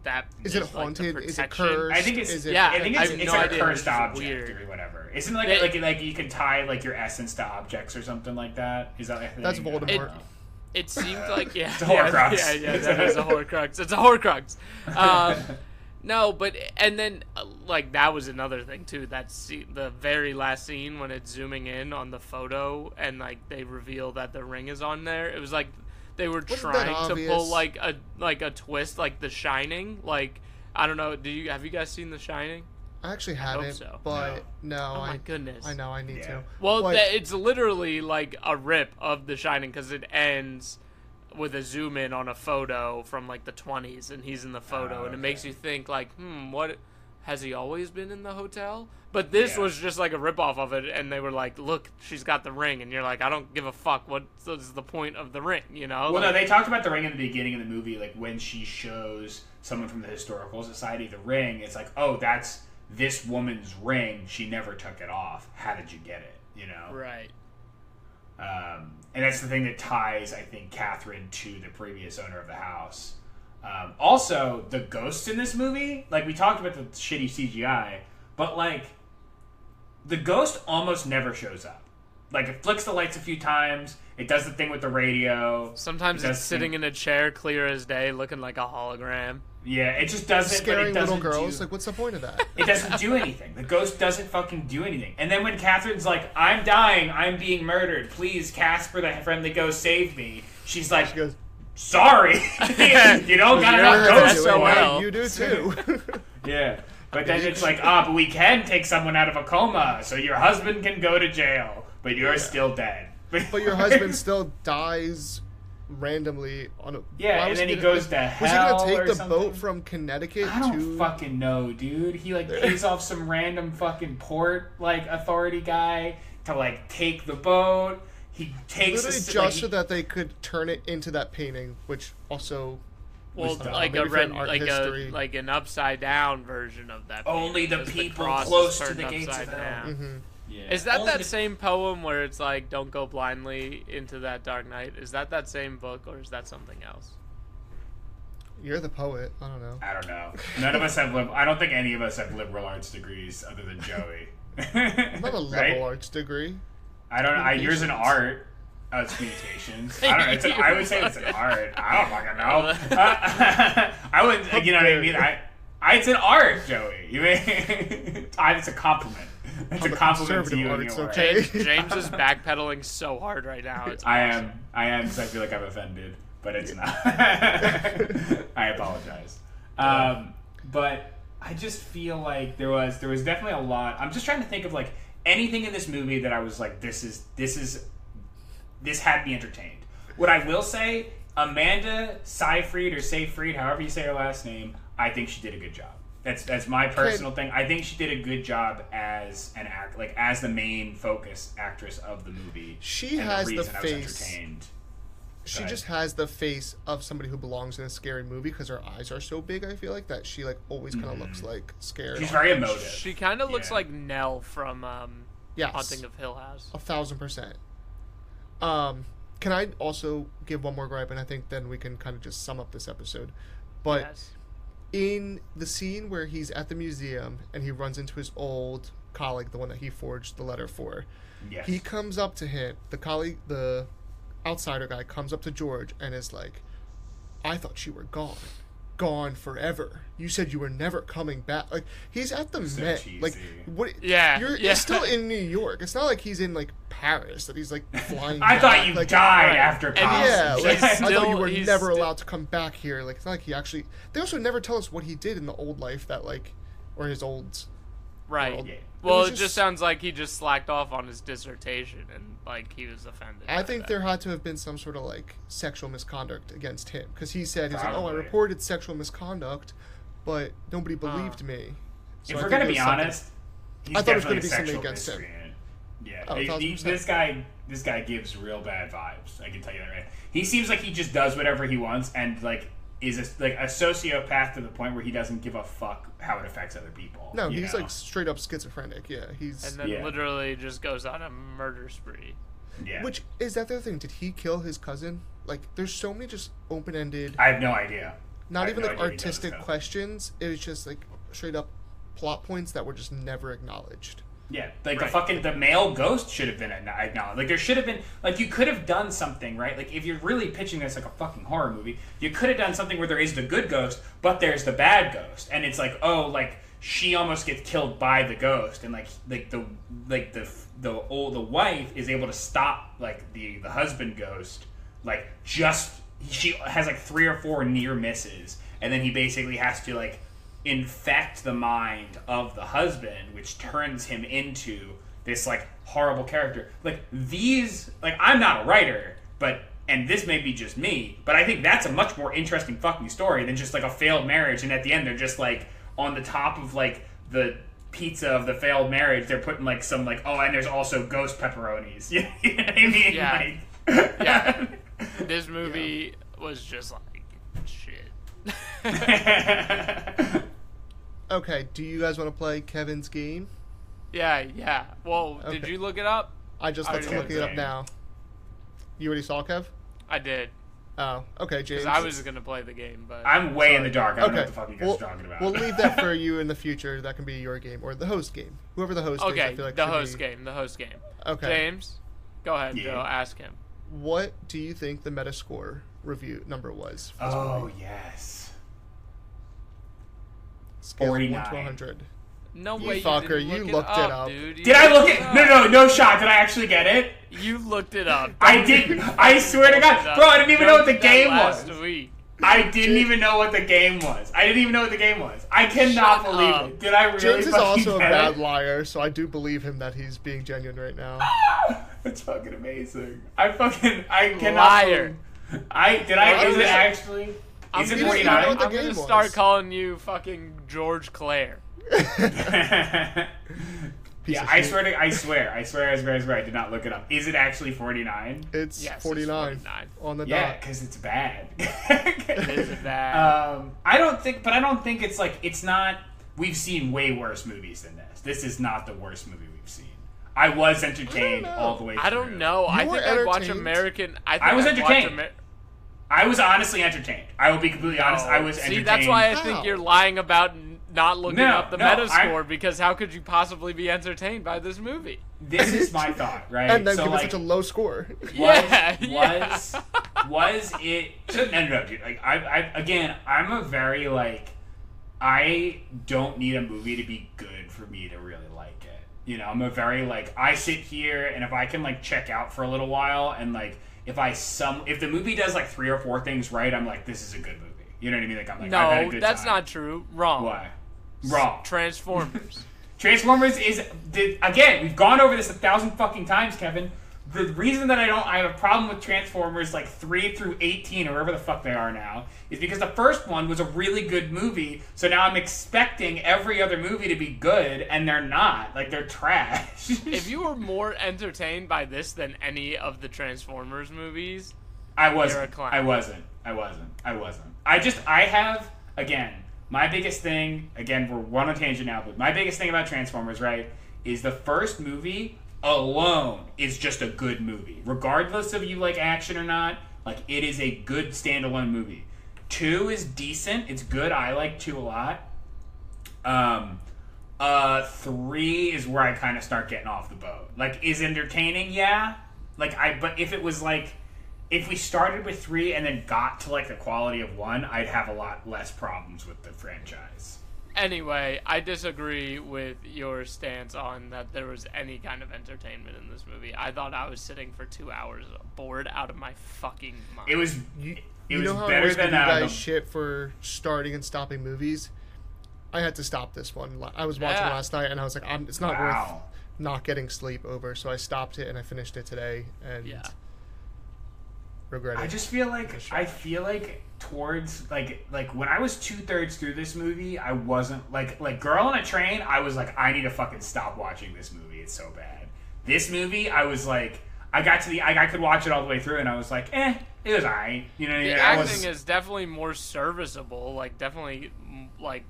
That Is it like, the haunted? Is it cursed? I think it's Is it, Yeah, I think it's, have it's no like idea. a cursed just object weird. or whatever. Isn't it like They- like like you can tie like your essence to objects or something like that? Is that like a That's? Voldemort. I don't know. It seemed like [LAUGHS] yeah, It's a yeah, Horcrux. yeah, yeah, that is a Horcrux. It's a Horcrux. Um, [LAUGHS] no, but and then uh, like that was another thing too. That scene, the very last scene when it's zooming in on the photo and like they reveal that the ring is on there. It was like they were that trying to pull like a like a twist, like The Shining. Like I don't know. Do you have you guys seen The Shining? I actually hope haven't, so. but no, Oh I, my goodness. I know I need Yeah. to. Well, But- th- it's literally like a rip of The Shining because it ends with a zoom in on a photo from like the 20s, and he's in the photo, Oh, and it makes you think like, hmm, what has he always been in the hotel? But this Yeah. was just like a rip off of it, and they were like, look, she's got the ring, and you're like, I don't give a fuck. What is the point of the ring? You know? Well, no, they talked about the ring in the beginning of the movie, like when she shows someone from the historical society the ring. It's like, oh, that's this woman's ring. She never took it off. How did you get it? You know, right. um, and that's the thing that ties, I think, Catherine to the previous owner of the house. Um, also, the ghosts in this movie, like we talked about the shitty CGI, but like the ghost almost never shows up. Like it flicks the lights a few times. It does the thing with the radio. Sometimes It it's sitting thing- in a chair, clear as day, looking like a hologram. Yeah, it just doesn't. but Scaring it little doesn't girls. Do, Like, what's the point of that? [LAUGHS] it doesn't do anything. The ghost doesn't fucking do anything. And then when Catherine's like, "I'm dying. I'm being murdered. Please, Casper, the friendly ghost, save me." She's like, She goes, "Sorry, [LAUGHS] [LAUGHS] you don't got You're enough gonna ghosts do it for well. You do too. Yeah. But then it's like, ah, but we can take someone out of a coma, so your husband can go to jail, but you're still dead. but your husband still dies randomly on a. Yeah, and was then he gonna- goes to Was he gonna take the something? boat from Connecticut I don't to? fucking know, dude. He like [LAUGHS] pays off some random fucking port like authority guy to like take the boat. He takes Literally the, just like, so that they could turn it into that painting, which also Well, was dumb. like a Maybe for ren- an art like history. a like an upside down version of that. Only the people cross close to the gates of hell. down. Mm-hmm. Yeah. Is that Only that the- same poem where it's like "Don't go blindly into that dark night"? Is that that same book, or is that something else? you're the poet. I don't know. I don't know. None of us have. Lib- I don't think any of us have liberal arts degrees other than Joey. I'm [LAUGHS] [LAUGHS] not a liberal Right? arts degree. I don't know. I, yours an art. Oh, it's communications. [LAUGHS] I don't know. It's an, I would say it's an art. I don't fucking know. Uh, I wouldn't. You know what I mean? I. I it's an art, Joey. You mean? I, it's a compliment. It's I'm a a compliment to conservative you and arts, your okay? James, James is [LAUGHS] backpedaling so hard right now. It's I awesome. am. I am because I feel like I'm offended, but it's not. [LAUGHS] I apologize. Um, but I just feel like there was there was definitely a lot. I'm just trying to think of like anything in this movie that I was like, this is this is this had me entertained. What I will say, Amanda Seyfried or Seyfried, however you say her last name, I think she did a good job. That's that's my personal thing. I think she did a good job as an act, like as the main focus actress of the movie. She and has the reason I was face- entertained. She Right. just has the face of somebody who belongs in a scary movie because her eyes are so big. I feel like that she like always kind of looks like scared. Mm-hmm. She's very emotive. She kind of looks Yeah. like Nell from um, Yes, Haunting of Hill House. a thousand percent. Um, can I also give one more gripe, and I think then we can kind of just sum up this episode. But yes. In the scene where he's at the museum and he runs into his old colleague, the one that he forged the letter for, Yes. he comes up to him. The colleague, the outsider guy, comes up to George and is like, "I thought you were gone, gone forever. You said you were never coming back." Like he's at the So Met. cheesy. Like what? [LAUGHS] Yeah, you're, yeah. you're still in New York. It's not like he's in like Paris that he's like [LAUGHS] flying. I thought you like, died right. after And. Yeah, [LAUGHS] like, He's I thought you were never still- allowed to come back here. Like it's not like he actually. They also never tell us what he did in the old life that like, or his old. Right. world. Yeah. Well, it just... just- sounds like he just slacked off on his dissertation and like he was offended. I think that. there had to have been some sort of like sexual misconduct against him because he said he's like, "Oh, oh I reported sexual misconduct, but nobody believed me." So if I we're gonna be something- honest, he's I thought it was gonna be something against him. Yeah, Oh, he- he- this guy, this guy gives real bad vibes. I can tell you that right. He seems like he just does whatever he wants, and like is a, like a sociopath to the point where he doesn't give a fuck how it affects other people. No, he's know? like straight up schizophrenic. Yeah, he's. and then Yeah. literally just goes on a murder spree. yeah. Which is that the other thing? Did he kill his cousin? Like, there's so many just open ended, I have no idea. Not even no like idea he does artistic questions. It was just like straight up plot points that were just never acknowledged. Yeah, like the fucking the male ghost should have been acknowledged. Like there should have been like you could have done something right. Like if you're really pitching this like a fucking horror movie, you could have done something where there is the good ghost, but there's the bad ghost, and it's like oh like she almost gets killed by the ghost, and like like the like the the old the wife is able to stop like the the husband ghost like just she has like three or four near misses, and then he basically has to like infect the mind of the husband, which turns him into this like horrible character. Like these, like I'm not a writer, but and this may be just me, but I think that's a much more interesting fucking story than just like a failed marriage, and at the end they're just like on the top of like the pizza of the failed marriage, they're putting like some like oh, and there's also ghost pepperonis. [LAUGHS] You know what I mean? Yeah. Like, Yeah. [LAUGHS] This movie was just like shit. [LAUGHS] Okay, do you guys want to play Kevin's game? yeah, yeah. Well, did you look it up? I just I let's look it up now. You already saw Kev? I did. Oh, okay, James. I was gonna play the game, but I'm way in the dark. I don't know what the fuck you guys we'll, are talking about. we'll leave that for you in the [LAUGHS] future. That can be your game or the host game. Whoever the host is, okay. I feel like the host be- game. The host game. Okay. James, go ahead, Yeah. Joe. Ask him. What do you think the Metascore review number was? For Oh movie? yes. Scale of 49. 1 to 100. No You way, fucker, you, didn't you look looked it it up, up. dude. You Did I look it No, up. no, no shot. Did I actually get it? You looked it up. I Don't did. I swear to God, bro. I didn't even know what the Joe did that game was. Week. I didn't even know what the game was. I didn't even know what the game was. I cannot Shut believe up. it. Did I really? James is also a bad it? liar, so I do believe him that he's being genuine right now. [LAUGHS] That's fucking amazing. I fucking I cannot. Liar. believe- I did. I I'm is it actually? I'm Is it gonna- forty you know nine? what the I'm gonna start was. calling you fucking George Clare. [LAUGHS] Piece yeah, of I shit. swear to, I swear, I swear, I swear, I swear, I did not look it up. Is it actually 49? It's Yes, it's 49, 49. on the Yeah, dot. because it's bad. [LAUGHS] Is it bad? Um, I don't think, but I don't think it's like, it's not, we've seen way worse movies than this. This is not the worst movie we've seen. I was entertained know. all the way through. I don't know. I think I'd watch? American. I, think I was I'd watch entertained. Amer- I was honestly entertained. I will be completely honest. I oh, was See, entertained. that's why I How? think oh. you're lying about not looking No, up the no, Metascore I- because how could you possibly be entertained by this movie? This is my thought, right? And then so, give like, it such a low score. [LAUGHS] was Yeah, yeah. was was it no no no dude like I, I again i'm a very like i don't need a movie to be good for me to really like it you know i'm a very like i sit here and if i can like check out for a little while and like if i some if the movie does like three or four things right i'm like this is a good movie you know what i mean like i'm like I've had a no, that's time. not true. Wrong. why wrong Transformers. [LAUGHS] Transformers is again. We've gone over this a thousand fucking times, Kevin. The reason that I don't, I have a problem with Transformers like three through eighteen or wherever the fuck they are now, is because the first one was a really good movie. So now I'm expecting every other movie to be good, and they're not. Like they're trash. [LAUGHS] if you were more entertained by this than any of the Transformers movies, I You're a wasn't. clown. I wasn't. I wasn't. I wasn't. I just I have again my biggest thing again we're one on tangent now, but my biggest thing about Transformers right is the first movie alone is just a good movie, regardless of you like action or not. Like it is a good standalone movie. Two is decent. It's good. I like two a lot. Um, uh, three is where I kind of start getting off the boat. Like, is entertaining? Yeah. Like I, but if it was like, if we started with three and then got to like the quality of one, I'd have a lot less problems with the franchise. Anyway, I disagree with your stance on that there was any kind of entertainment in this movie. I thought I was sitting for two hours bored out of my fucking mind. It was, You, it you was know how better always give than you guys shit for starting and stopping movies? I had to stop this one. I was watching Yeah. last night and I was like, I'm, it's not Wow. worth not getting sleep over. So I stopped it and I finished it today and yeah. Regret it. I just feel like I feel like towards like like when I was two thirds through this movie, I wasn't like like Girl on a Train. I was like, I need to fucking stop watching this movie. It's so bad. This movie, I was like, I got to the I, I could watch it all the way through, and I was like, eh, it was alright. You know, The mean? I acting was- is definitely more serviceable. Like definitely like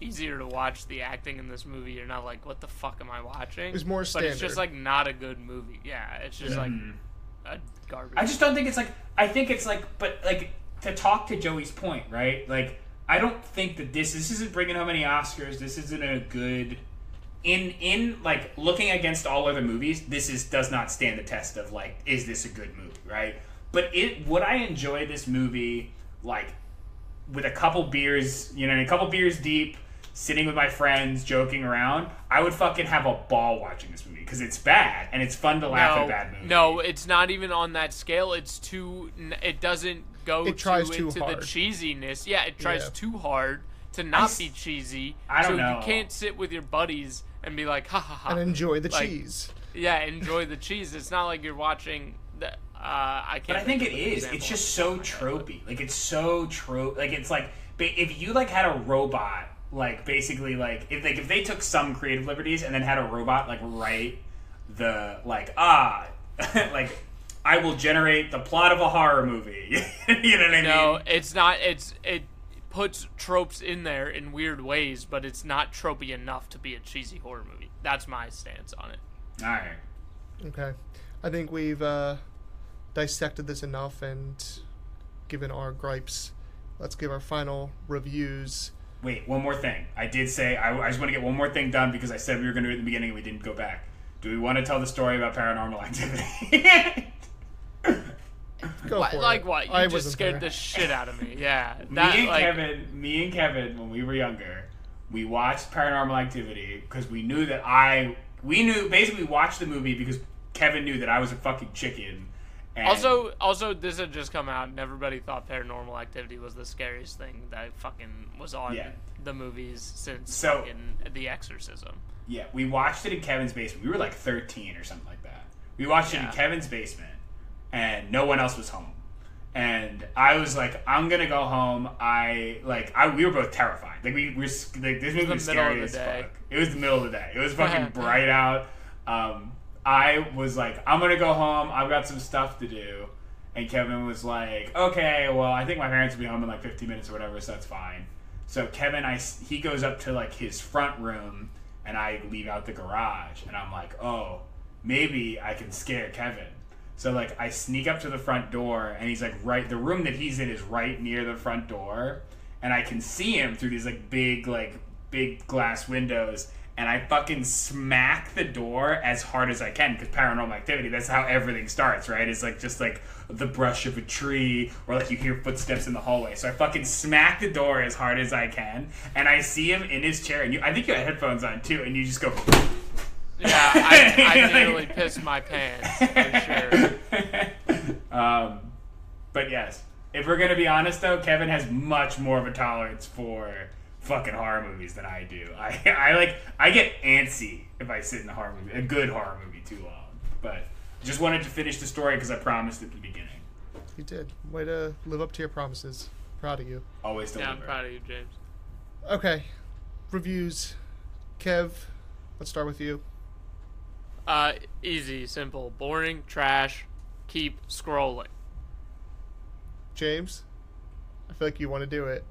easier to watch the acting in this movie. You're not like, what the fuck am I watching? It's was more But it's just like not a good movie. Yeah, it's just like Mhm. A garbage. I just don't think it's like. I think it's like, but like to talk to Joey's point, right? Like, I don't think that this this isn't bringing home any Oscars. This isn't a good. In in like looking against all other movies, this is does not stand the test of like, is this a good movie, right? But it would I enjoy this movie like with a couple beers, you know, a couple beers deep, sitting with my friends, joking around, I would fucking have a ball watching this movie because it's bad and it's fun to laugh no, at bad movies. no, it's not even on that scale. It's too. It doesn't go It tries too too into hard. the cheesiness. Yeah, it tries Yeah. too hard to not s- be cheesy. I don't so know. you can't sit with your buddies and be like, ha ha ha. and enjoy the Like, cheese. Yeah, enjoy the cheese. It's not like you're watching the. Uh, I can't. But I think it of an is. example It's just so of my head, but- tropey. Like it's so trope. Like it's like ba- if you like had a robot, like basically like if like if they took some creative liberties and then had a robot like write the like ah [LAUGHS] like I will generate the plot of a horror movie. [LAUGHS] you know what I No, mean? No, it's not. It's it puts tropes in there in weird ways, but it's not tropey enough to be a cheesy horror movie. That's my stance on it. All right. Okay. I think we've uh, dissected this enough and given our gripes. Let's give our final reviews. Wait, one more thing. I did say I, I just want to get one more thing done because I said we were going to do it in the beginning and we didn't go back. Do we want to tell the story about paranormal [LAUGHS] activity? Go What- for like it. what? You I just scared there. the shit out of me. [LAUGHS] Yeah, me and like Kevin, me and Kevin, when we were younger, we watched Paranormal Activity because we knew that I, we knew basically watched the movie because Kevin knew that I was a fucking chicken. And Also, also, this had just come out, and everybody thought Paranormal Activity was the scariest thing that fucking was on Yeah. the movies since So- The Exorcism. yeah, we watched it in Kevin's basement. We were like thirteen or something like that. We watched it in Kevin's basement, and no one else was home. And I was like, I'm gonna go home. I like, I we were both terrified. Like we were like this movie was scary the as day. fuck. It was the middle of the day. It was [LAUGHS] fucking bright out. Um, I was like, I'm gonna go home. I've got some stuff to do. And Kevin was like, Okay, well, I think my parents will be home in like 15 minutes or whatever, so that's fine. So Kevin, I he goes up to like his front room, and I leave out the garage, and I'm like, oh, maybe I can scare Kevin. So like I sneak up to the front door, and he's like right. The room that he's in is right near the front door, and I can see him through these like big like big glass windows. And I fucking smack the door as hard as I can because paranormal activity. That's how everything starts, right? It's like just like the brush of a tree, or like you hear footsteps in the hallway. So I fucking smack the door as hard as I can, and I see him in his chair. And you, I think you had headphones on too, and you just go. Yeah, I, I nearly [LAUGHS] pissed my pants for sure. um, but yes, if we're gonna be honest though, Kevin has much more of a tolerance for fucking horror movies than I do. [LAUGHS] I I like I get antsy if I sit in a horror movie, a good horror movie, too long. But just wanted to finish the story because I promised at the beginning. You did. Way to live up to your promises. Proud of you. Always deliver. Yeah. I'm proud of you, James. Okay. Reviews. Kev, let's start with you. Uh, easy, simple, boring, trash. Keep scrolling. James, I feel like you want to do it.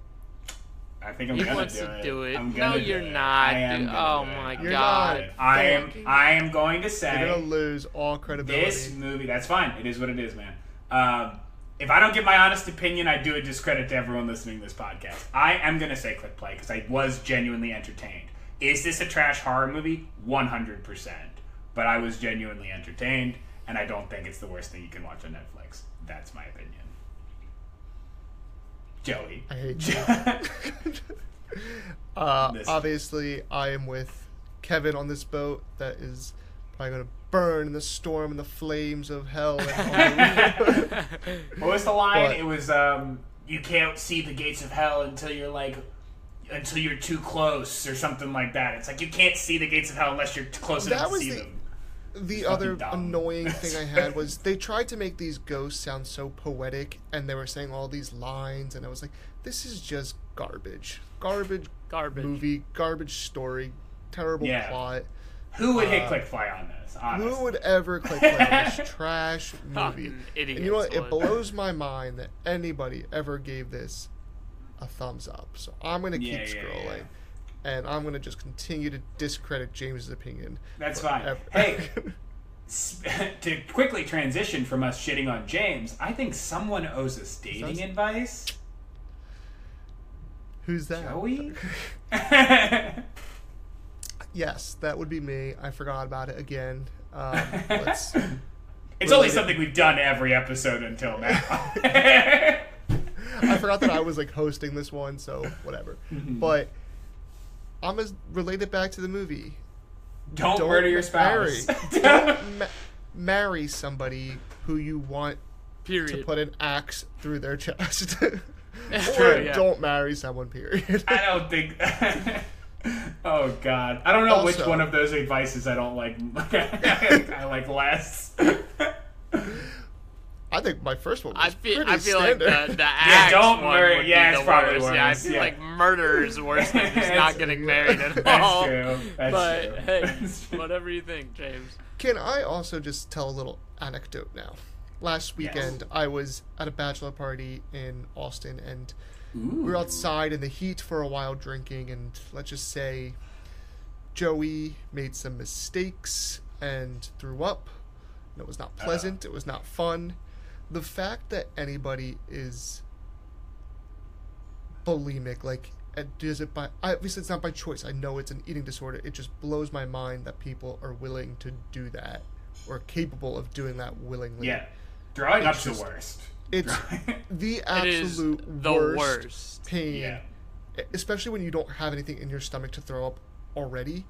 I think I'm He gonna wants do to it. do it. I'm No, gonna do you're it. not. I am gonna Oh do my I'm You're god. not. I am. I am going to say. You're gonna lose all credibility. this movie. That's fine. It is what it is, man. Um, if I don't give my honest opinion, I do a discredit to everyone listening to this podcast. I am gonna say click play because I was genuinely entertained. Is this a trash horror movie? One hundred percent. But I was genuinely entertained, and I don't think it's the worst thing you can watch on Netflix. That's my opinion. Joey. I hate [LAUGHS] you. uh, obviously, I am with Kevin on this boat that is probably gonna burn in the storm and the flames of hell. [LAUGHS] What was the line? What? It was um, you can't see the gates of hell until you're like until you're too close or something like that. It's like you can't see the gates of hell unless you're t- close That enough to see the- them. The other dumb. annoying [LAUGHS] thing I had was they tried to make these ghosts sound so poetic, and they were saying all these lines, and I was like, "This is just garbage, garbage Garbage. movie, garbage story, terrible Yeah. plot." Who would hit uh, click play on this? Honestly. Who would ever click play on this [LAUGHS] trash movie? Idiot, And you know what? It blows my mind that anybody ever gave this a thumbs up. So I'm gonna keep Yeah, yeah, scrolling, and I'm gonna just continue to discredit James's opinion. That's fine. Hey, [LAUGHS] [LAUGHS] to quickly transition from us shitting on James, I think someone owes us dating Sounds- advice. who's that? Joey? [LAUGHS] Yes, that would be me. I forgot about it again. Um, let's. it's only something we've done every episode until now. I forgot that I was like hosting this one, so whatever. Mm-hmm. But I'm gonna relate it back to the movie. Don't, Don't murder your marry. spouse. [LAUGHS] [LAUGHS] Don't ma- marry somebody who you want Period. to put an axe through their chest. [LAUGHS] It's or true, yeah. don't marry someone. Period. I don't think. oh God, I don't know which one of those advices I don't like. I like less. I think my first one was I feel, pretty I feel like standard. the, [LAUGHS] the axe don't one murder- would yeah, be it's the probably worst. Yeah, I feel yeah. like murder is worse than just [LAUGHS] not getting married at That's all. true. [LAUGHS] That's but true. hey, That's true. whatever you think, James. Can I also just tell a little anecdote now? Last Yes. weekend, I was at a bachelor party in Austin, and Ooh. we were outside in the heat for a while drinking, and let's just say Joey made some mistakes and threw up. And it was not pleasant. It was not fun. The fact that anybody is bulimic, like, and does it by obviously it's not by choice. I know it's an eating disorder. It just blows my mind that people are willing to do that or capable of doing that willingly. Yeah, throwing up's the worst. It's the It is absolute the worst, worst. pain yeah. especially when you don't have anything in your stomach to throw up already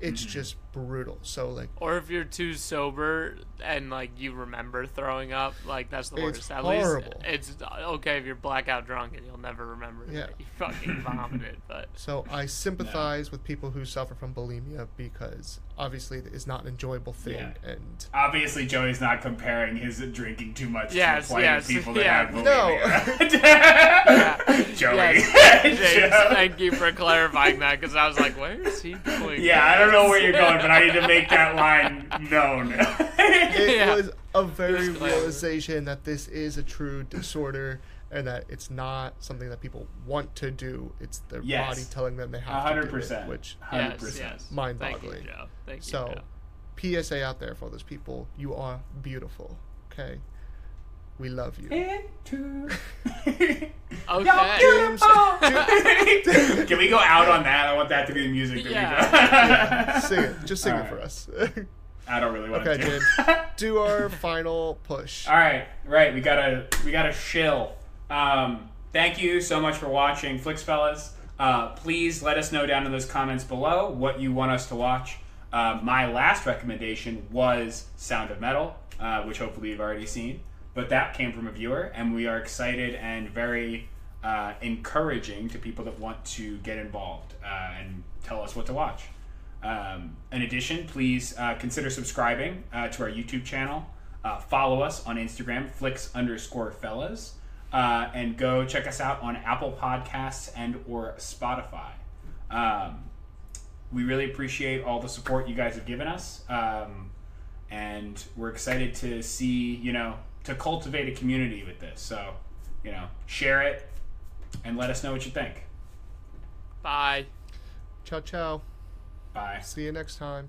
it's Mm-hmm. just brutal so like Or if you're too sober and like you remember throwing up, like that's the It's worst. At horrible. least it's okay if you're blackout drunk and you'll never remember Yeah. that you fucking [LAUGHS] vomited. But so i sympathize with people who suffer from bulimia because obviously it is not an enjoyable thing Yeah. and Obviously, Joey's not comparing his drinking too much Yes, to the plight yes, of people that yeah. have No. bulimia. [LAUGHS] [LAUGHS] [LAUGHS] Joey. yes, [LAUGHS] James, Joe. thank you for clarifying that because I was like, where is he going? Yeah, I don't know where you're going, but I need to make [LAUGHS] that line known. it Yeah. was a very Disclaimer. realization that this is a true disorder and that it's not something that people want to do it's their Yes. body telling them they have hundred to do it percent. which Hundred Yes, percent. yes. Mind-boggling. Thank you, Joe. Thank you, So, Joe. psa out there for all those people you are beautiful okay we love you Into [LAUGHS] Okay. James, [LAUGHS] Can we go out on that? I want that to be the music. That Yeah. we go. sing it. Just sing All it right. for us. I don't really want Okay, to. James. Do our [LAUGHS] final push. All right, right. We gotta we gotta shill. Um, thank you so much for watching, Flix Fellas. Uh, please let us know down in those comments below what you want us to watch. Uh, my last recommendation was Sound of Metal, uh, which hopefully you've already seen, but that came from a viewer, and we are excited and very uh, encouraging to people that want to get involved uh, and tell us what to watch. Um, in addition, please uh, consider subscribing uh, to our YouTube channel. Uh, follow us on Instagram, flix underscore fellas, uh, and go check us out on Apple Podcasts and or Spotify. Um, we really appreciate all the support you guys have given us, um, and we're excited to see you know to cultivate a community with this. So, you know, share it and let us know what you think. Bye. Ciao, ciao. Bye. See you next time.